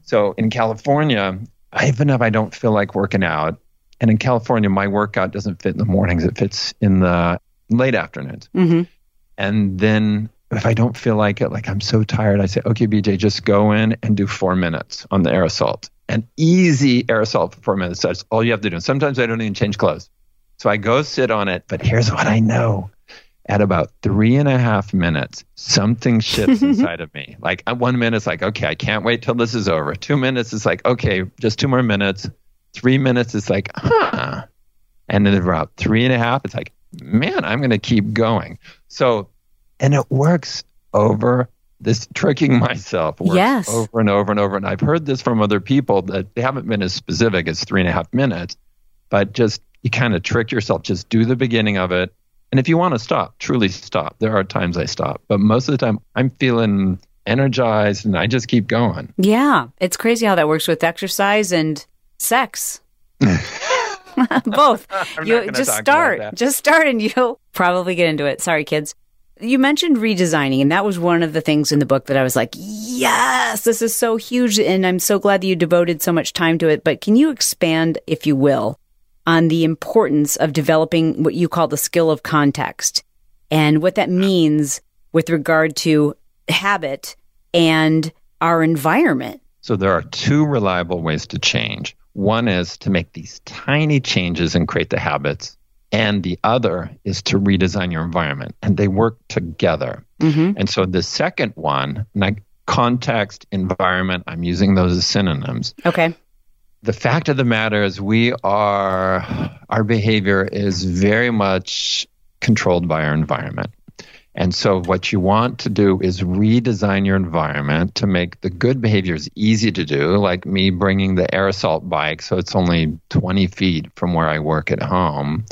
So in California, even if I don't feel like working out, and in California, my workout doesn't fit in the mornings; it fits in the late afternoons. Mm-hmm. And then if I don't feel like it, like I'm so tired, I say, okay, BJ, just go in and do four minutes on the assault. An easy air assault for four minutes. That's all you have to do. Sometimes I don't even change clothes. So I go sit on it, but here's what I know. At about three and a half minutes, something shifts inside of me. Like one minute, it's like, okay, I can't wait till this is over. Two minutes, it's like, okay, just two more minutes. Three minutes, it's like, huh. And then about three and a half, it's like, man, I'm going to keep going. So and it works over this tricking myself works yes. over and over and over. And I've heard this from other people that they haven't been as specific as three and a half minutes, but just you kind of trick yourself. Just do the beginning of it. And if you want to stop, truly stop. There are times I stop, but most of the time I'm feeling energized and I just keep going. Yeah. It's crazy how that works with exercise and sex. Both. you just start. Just start and you'll probably get into it. Sorry, kids you mentioned redesigning, and that was one of the things in the book that I was like, yes, this is so huge. And I'm so glad that you devoted so much time to it. But can you expand, if you will, on the importance of developing what you call the skill of context and what that means with regard to habit and our environment? So there are two reliable ways to change. One is to make these tiny changes and create the habits and the other is to redesign your environment and they work together mm-hmm. and so the second one like context environment i'm using those as synonyms okay the fact of the matter is we are our behavior is very much controlled by our environment and so what you want to do is redesign your environment to make the good behaviors easy to do, like me bringing the air assault bike so it's only 20 feet from where I work at home,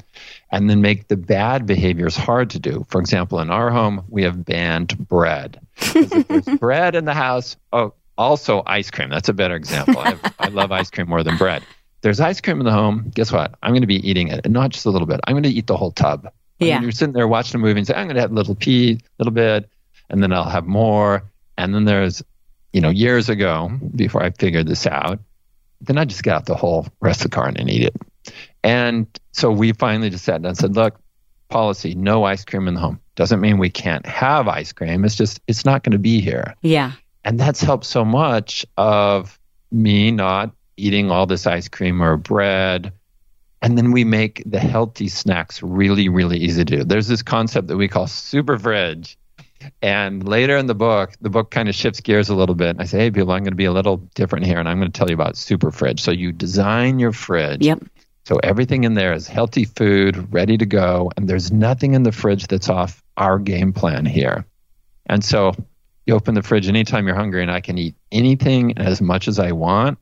and then make the bad behaviors hard to do. For example, in our home, we have banned bread. if there's bread in the house, oh, also ice cream. That's a better example. I, have, I love ice cream more than bread. There's ice cream in the home. Guess what? I'm going to be eating it, and not just a little bit. I'm going to eat the whole tub. Yeah. I mean, you're sitting there watching a movie and say, I'm going to have a little pee, a little bit, and then I'll have more. And then there's, you know, years ago, before I figured this out, then I just got out the whole rest of the carton and eat it. And so we finally just sat down and said, look, policy, no ice cream in the home. Doesn't mean we can't have ice cream. It's just, it's not going to be here. Yeah. And that's helped so much of me not eating all this ice cream or bread and then we make the healthy snacks really, really easy to do. There's this concept that we call super fridge. And later in the book, the book kind of shifts gears a little bit. I say, hey, people, I'm going to be a little different here, and I'm going to tell you about Super Fridge. So you design your fridge. Yep. So everything in there is healthy food, ready to go, and there's nothing in the fridge that's off our game plan here. And so you open the fridge anytime you're hungry, and I can eat anything as much as I want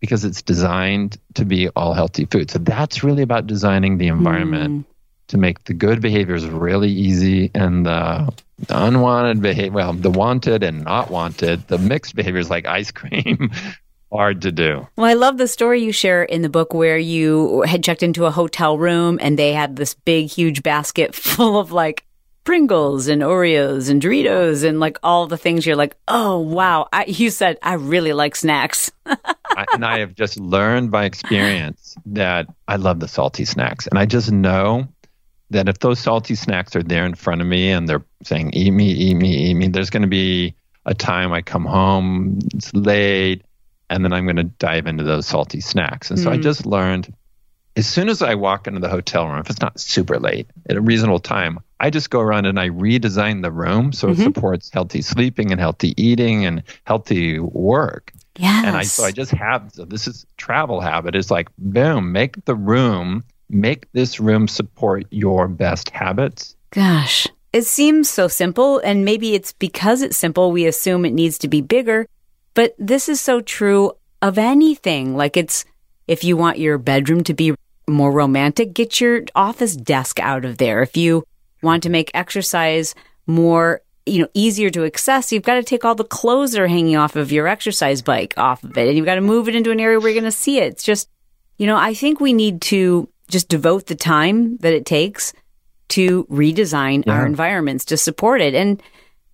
because it's designed to be all healthy food. So that's really about designing the environment. Mm to make the good behaviors really easy and the, the unwanted behavior, well, the wanted and not wanted, the mixed behaviors like ice cream, hard to do. Well, I love the story you share in the book where you had checked into a hotel room and they had this big, huge basket full of like Pringles and Oreos and Doritos and like all the things you're like, oh, wow. I, you said, I really like snacks. I, and I have just learned by experience that I love the salty snacks. And I just know that if those salty snacks are there in front of me and they're saying, eat me, eat me, eat me, there's going to be a time I come home, it's late, and then I'm going to dive into those salty snacks. And so mm. I just learned as soon as I walk into the hotel room, if it's not super late, at a reasonable time, I just go around and I redesign the room so mm-hmm. it supports healthy sleeping and healthy eating and healthy work. Yes. And I so I just have so this is travel habit is like boom, make the room make this room support your best habits? Gosh, it seems so simple. And maybe it's because it's simple, we assume it needs to be bigger. But this is so true of anything. Like it's, if you want your bedroom to be more romantic, get your office desk out of there. If you want to make exercise more you know easier to access you've got to take all the clothes that are hanging off of your exercise bike off of it and you've got to move it into an area where you're going to see it it's just you know i think we need to just devote the time that it takes to redesign yeah. our environments to support it. And,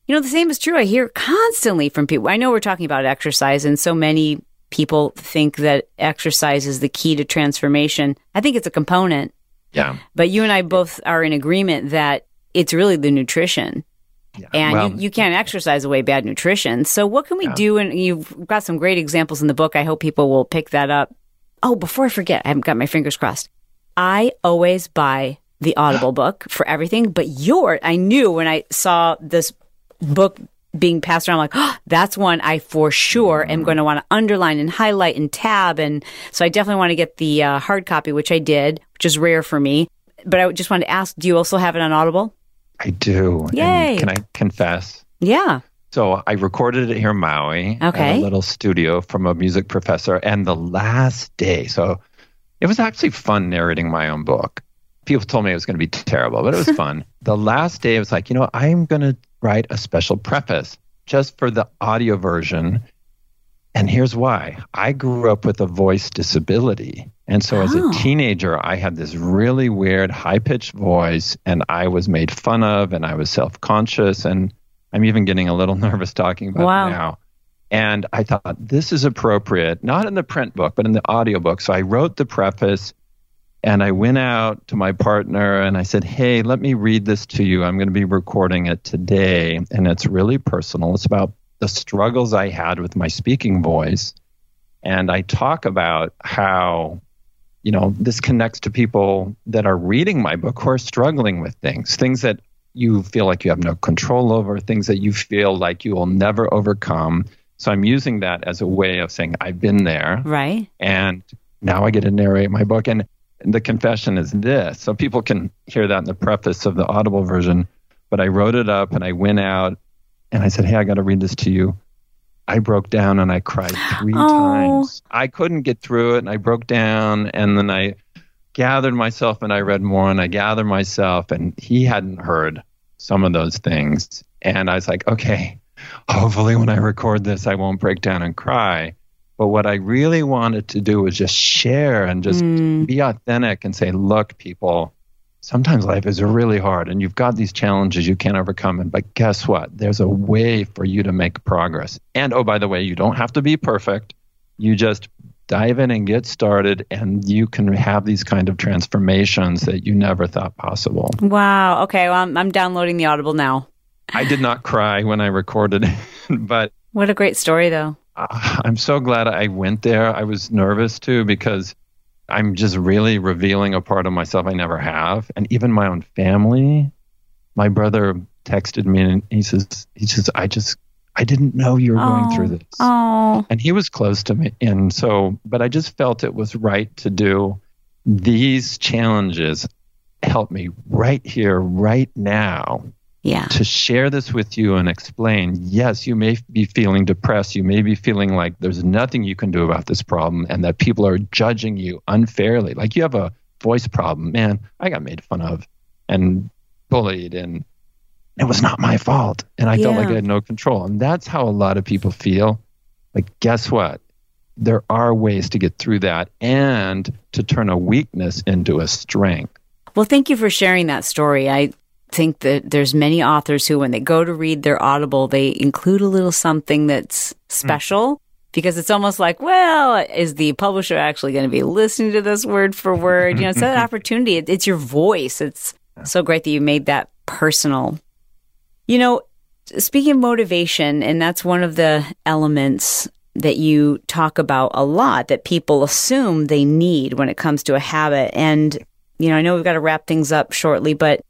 you know, the same is true. I hear constantly from people. I know we're talking about exercise, and so many people think that exercise is the key to transformation. I think it's a component. Yeah. But you and I both are in agreement that it's really the nutrition. Yeah. And well, you, you, can't exercise away bad nutrition. So what can we yeah. do? And you've got some great examples in the book. I hope people will pick that up. Oh, before I forget, I haven't got my fingers crossed. I always buy the Audible book for everything, but your I knew when I saw this book being passed around, I'm like, oh, that's one I for sure am going to want to underline and highlight and tab. And so I definitely want to get the uh, hard copy, which I did, which is rare for me. But I just wanted to ask, do you also have it on Audible? I do. Yay. And can I confess? Yeah. So I recorded it here in Maui. Okay. a little studio from a music professor. And the last day, so it was actually fun narrating my own book. People told me it was going to be terrible, but it was fun. the last day, I was like, you know, I'm going to write a special preface just for the audio version. And here's why I grew up with a voice disability. And so, oh. as a oh. teenager, I had this really weird, high pitched voice, and I was made fun of, and I was self conscious. And I'm even getting a little nervous talking about wow. it now. And I thought this is appropriate, not in the print book, but in the audiobook. So I wrote the preface and I went out to my partner and I said, Hey, let me read this to you. I'm going to be recording it today. And it's really personal. It's about the struggles I had with my speaking voice. And I talk about how, you know, this connects to people that are reading my book who are struggling with things, things that you feel like you have no control over, things that you feel like you will never overcome. So I'm using that as a way of saying I've been there. Right. And now I get to narrate my book. And the confession is this. So people can hear that in the preface of the Audible version. But I wrote it up and I went out and I said, Hey, I got to read this to you. I broke down and I cried three oh. times. I couldn't get through it and I broke down and then I gathered myself and I read more and I gathered myself and he hadn't heard some of those things. And I was like, okay, hopefully when I record this, I won't break down and cry. But what I really wanted to do was just share and just mm. be authentic and say, look, people, sometimes life is really hard and you've got these challenges you can't overcome. And but guess what? There's a way for you to make progress. And oh, by the way, you don't have to be perfect. You just dive in and get started and you can have these kind of transformations that you never thought possible. Wow. Okay. Well, I'm, I'm downloading the Audible now. I did not cry when I recorded it, but what a great story, though. I'm so glad I went there. I was nervous too because I'm just really revealing a part of myself I never have, and even my own family. My brother texted me and he says, he says, I just, I didn't know you were going through this. Oh, And he was close to me. And so, but I just felt it was right to do these challenges help me right here, right now yeah. to share this with you and explain yes, you may be feeling depressed. You may be feeling like there's nothing you can do about this problem and that people are judging you unfairly. Like you have a voice problem. Man, I got made fun of and bullied, and it was not my fault. And I felt like I had no control. And that's how a lot of people feel. Like, guess what? There are ways to get through that and to turn a weakness into a strength. Well, thank you for sharing that story. I think that there's many authors who, when they go to read their Audible, they include a little something that's special because it's almost like, well, is the publisher actually going to be listening to this word for word? You know, it's that opportunity. It, it's your voice. It's so great that you made that personal. You know, speaking of motivation, and that's one of the elements that you talk about a lot that people assume they need when it comes to a habit. And, you know, I know we've got to wrap things up shortly, but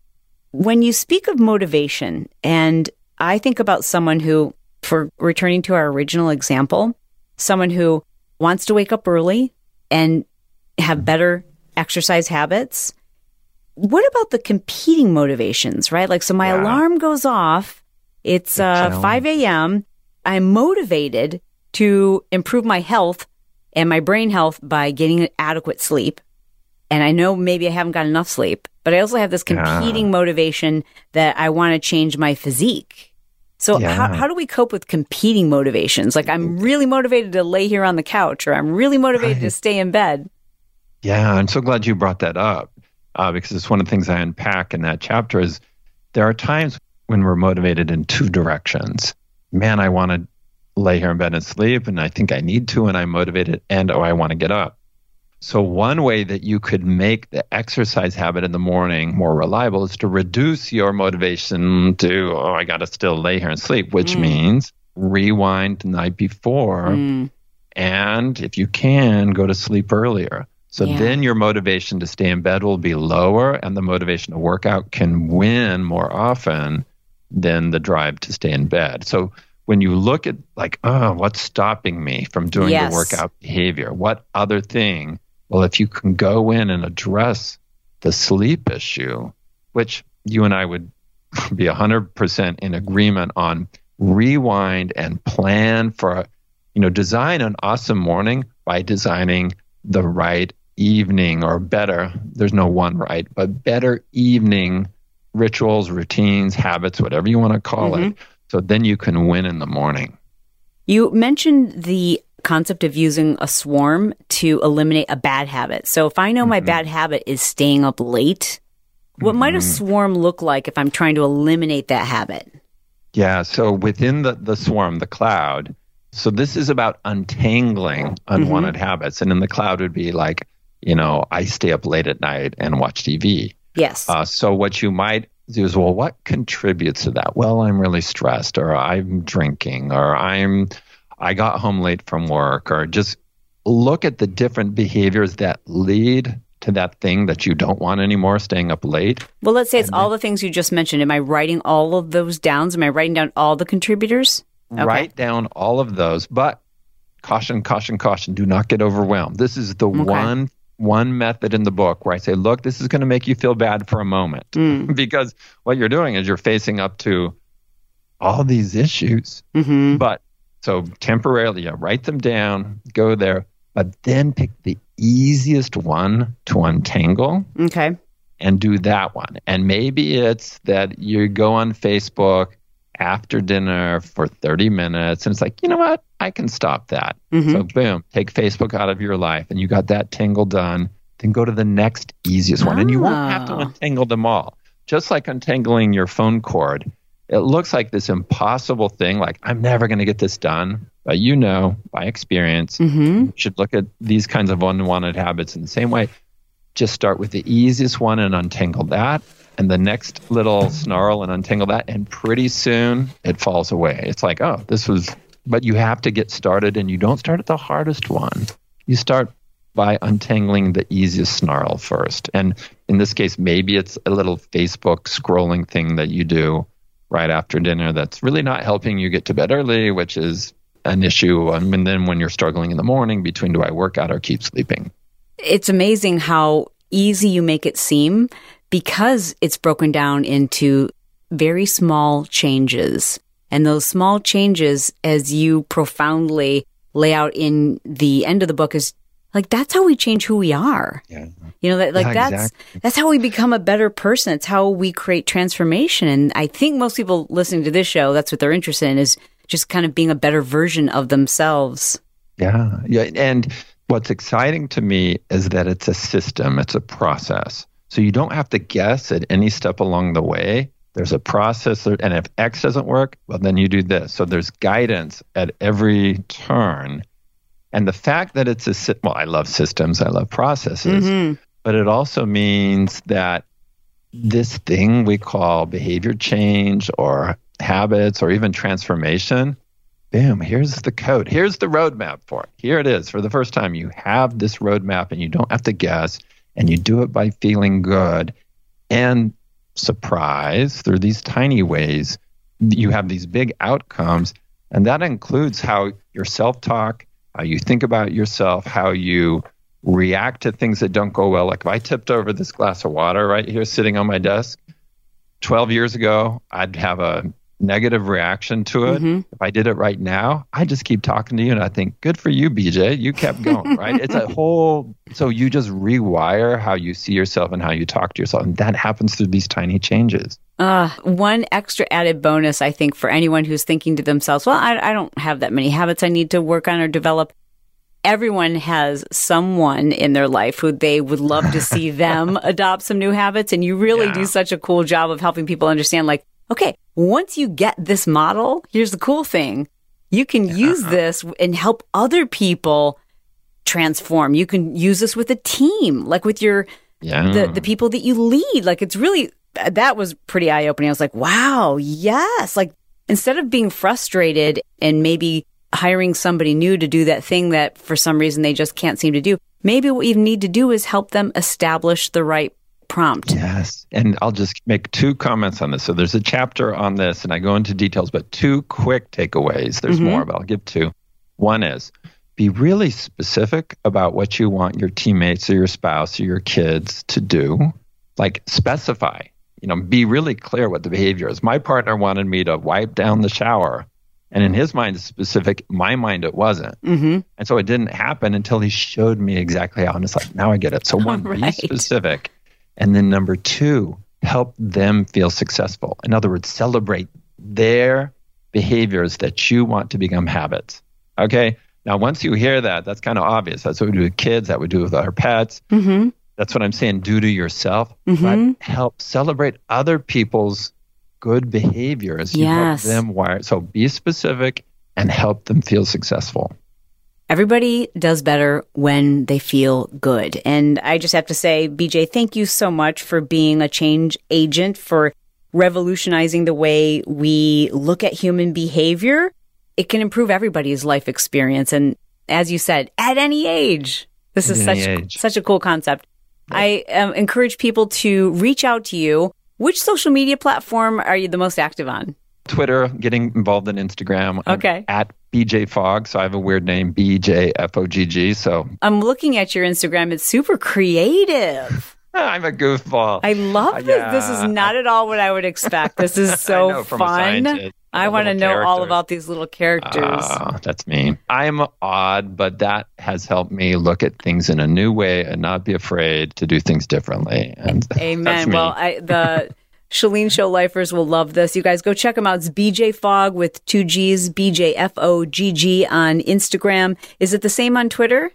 when you speak of motivation, and I think about someone who, for returning to our original example, someone who wants to wake up early and have better exercise habits. What about the competing motivations, right? Like, so my Yeah. alarm goes off. It's uh, 5 a.m. I'm motivated to improve my health and my brain health by getting adequate sleep. And I know maybe I haven't got enough sleep, but I also have this competing motivation that I want to change my physique. So Yeah. how, how do we cope with competing motivations? Like I'm really motivated to lay here on the couch or I'm really motivated to stay in bed. Yeah, I'm so glad you brought that up uh, because it's one of the things I unpack in that chapter is there are times when we're motivated in two directions. Man, I want to lay here in bed and sleep, and I think I need to, and I'm motivated, and oh, I want to get up. So one way that you could make the exercise habit in the morning more reliable is to reduce your motivation to, oh, I got to still lay here and sleep, which Mm. means rewind the night before Mm, and if you can go to sleep earlier so Yeah. then your motivation to stay in bed will be lower and the motivation to work out can win more often than the drive to stay in bed so when you look at like oh what's stopping me from doing Yes. the workout behavior what other thing well if you can go in and address the sleep issue which you and i would be 100% in agreement on rewind and plan for you know design an awesome morning by designing the right evening or better there's no one right but better evening rituals routines habits whatever you want to call it. Mm-hmm. So then you can win in the morning. You mentioned the concept of using a swarm to eliminate a bad habit. So if I know my mm-hmm. bad habit is staying up late, what might a mm-hmm. swarm look like if I'm trying to eliminate that habit? Yeah. So within the, the swarm, the cloud, so this is about untangling unwanted mm-hmm. habits. And in the cloud would be like, you know, I stay up late at night and watch TV. Yes. Uh, so what you might do is, well, what contributes to that? Well, I'm really stressed, or I'm drinking, or I'm, I got home late from work, or just look at the different behaviors that lead to that thing that you don't want anymore, staying up late. well, let's say it's all the things you just mentioned. Am I writing all of those down? Am I writing down all the contributors? Okay. Write down all of those, but caution, caution, caution. Do not get overwhelmed. This is the one one method in the book where I say, look, this is going to make you feel bad for a moment Mm. because what you're doing is you're facing up to all these issues. hmm But so temporarily, yeah, write them down, go there, but then pick the easiest one to untangle Okay. and do that one. And maybe it's that you go on Facebook after dinner for 30 minutes and it's like, you know what? I can stop that. Mhm. So, boom, take Facebook out of your life and you got that tangle done. Then go to the next easiest one. And you won't have to Oh. untangle them all. Just like untangling your phone cord, it looks like this impossible thing, like, I'm never going to get this done. But you know by experience, hmm you should look at these kinds of unwanted habits in the same way. Just start with the easiest one and untangle that, and the next little snarl and untangle that, and pretty soon it falls away. It's like, oh, this was, but you have to get started, and you don't start at the hardest one. You start by untangling the easiest snarl first. And in this case, maybe it's a little Facebook scrolling thing that you do right after dinner that's really not helping you get to bed early, which is an issue. Um, and then when you're struggling in the morning between do I work out or keep sleeping? It's amazing how easy you make it seem because it's broken down into very small changes. And those small changes, as you profoundly lay out in the end of the book, is like that's how we change who we are. Yeah. You know, that, like Yeah, that's exactly. that's how we become a better person. It's how we create transformation. And I think most people listening to this show, that's what they're interested in is just kind of being a better version of themselves. Yeah. Yeah. And what's exciting to me is that it's a system, it's a process. So you don't have to guess at any step along the way. There's a process, and if X doesn't work, well, then you do this. So there's guidance at every turn. And the fact that it's a, well, I love systems, I love processes, Mhm. but it also means that this thing we call behavior change or habits or even transformation, boom, here's the code. Here's the roadmap for it. Here it is. For the first time, you have this roadmap and you don't have to guess, and you do it by feeling good and surprise through these tiny ways. You have these big outcomes, and that includes how your self talk, how you think about yourself, how you react to things that don't go well. Like if I tipped over this glass of water right here sitting on my desk 12 years ago, I'd have a negative reaction to it. Mhm. If I did it right now, I just keep talking to you and I think, good for you, BJ. You kept going, right? It's a whole, so you just rewire how you see yourself and how you talk to yourself. And that happens through these tiny changes. Uh, one extra added bonus, I think, for anyone who's thinking to themselves, well, I, I don't have that many habits I need to work on or develop. Everyone has someone in their life who they would love to see them adopt some new habits. And you really Yeah. do such a cool job of helping people understand, like, okay, once you get this model, here's the cool thing. You can use this and help other people transform. You can use this with a team, like with your Yeah. the the people that you lead. Like it's really that was pretty eye opening. I was like, wow, yes. Like instead of being frustrated and maybe hiring somebody new to do that thing that for some reason they just can't seem to do, maybe what you need to do is help them establish the right prompt. Yes. And I'll just make two comments on this. So there's a chapter on this, and I go into details, but two quick takeaways. There's Mhm. more, but I'll give two. One is be really specific about what you want your teammates or your spouse or your kids to do. Like specify, you know, be really clear what the behavior is. My partner wanted me to wipe down the shower. And in his mind, it's specific. My mind, it wasn't. Mm-hmm. And so it didn't happen until he showed me exactly how. And it's like, now I get it. So one, be specific. And then number two, help them feel successful. In other words, celebrate their behaviors that you want to become habits. Okay. Now, once you hear that, that's kind of obvious. That's what we do with kids. That we do with our pets. Mm-hmm. That's what I'm saying. Do to yourself, Mhm. but help celebrate other people's good behaviors. You Yes. help them wire. So be specific and help them feel successful. Everybody does better when they feel good. And I just have to say, BJ, thank you so much for being a change agent, for revolutionizing the way we look at human behavior. It can improve everybody's life experience. And as you said, at any age, this is such, age. such a cool concept. I um, encourage people to reach out to you. Which social media platform are you the most active on? Twitter, getting involved in Instagram. I'm Okay. At BJ Fogg. So I have a weird name, BJ F O G G. So I'm looking at your Instagram. It's super creative. I'm a goofball. I love this. This is not at all what I would expect. This is so know, fun. I want to know all about these little characters. Ah, that's me. I'm odd, but that has helped me look at things in a new way and not be afraid to do things differently. And Amen. Well, I, the Chalene Show lifers will love this. You guys go check them out. It's BJ Fogg with two G's, BJ F O G G on Instagram. Is it the same on Twitter?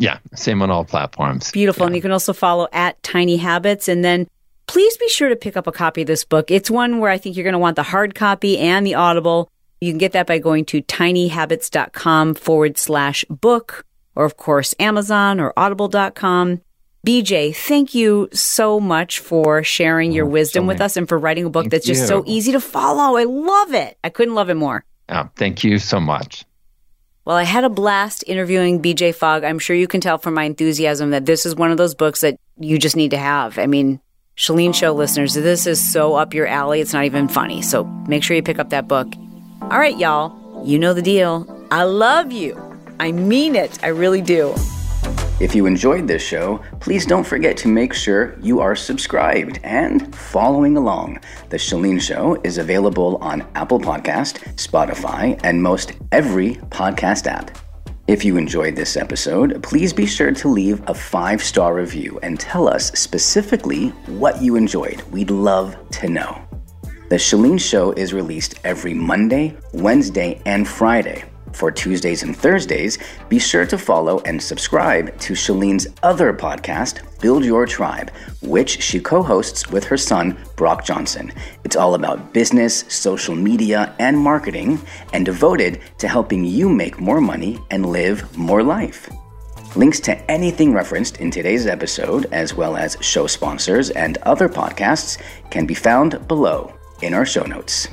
yeah, same on all platforms. Beautiful. And you can also follow at Tiny Habits. And then please be sure to pick up a copy of this book. It's one where I think you're going to want the hard copy and the Audible. You can get that by going to tinyhabits.com forward slash book, or of course, Amazon or audible.com. BJ, thank you so much for sharing your Oh, wisdom so with us and for writing a book Thank that's just so easy to follow. I love it. I couldn't love it more. Oh, thank you so much. Well, I had a blast interviewing BJ Fogg. I'm sure you can tell from my enthusiasm that this is one of those books that you just need to have. I mean, Chalene Show listeners, this is so up your alley, it's not even funny. So make sure you pick up that book. All right, y'all, you know the deal. I love you. I mean it. I really do. If you enjoyed this show, please don't forget to make sure you are subscribed and following along. The Chalene Show is available on Apple Podcast, Spotify, and most every podcast app. If you enjoyed this episode, please be sure to leave a five star review and tell us specifically what you enjoyed. We'd love to know. The Chalene Show is released every Monday, Wednesday, and Friday. For Tuesdays and Thursdays, be sure to follow and subscribe to Chalene's other podcast, Build Your Tribe, which she co hosts with her son, Brock Johnson. It's all about business, social media, and marketing, and devoted to helping you make more money and live more life. Links to anything referenced in today's episode, as well as show sponsors and other podcasts, can be found below in our show notes.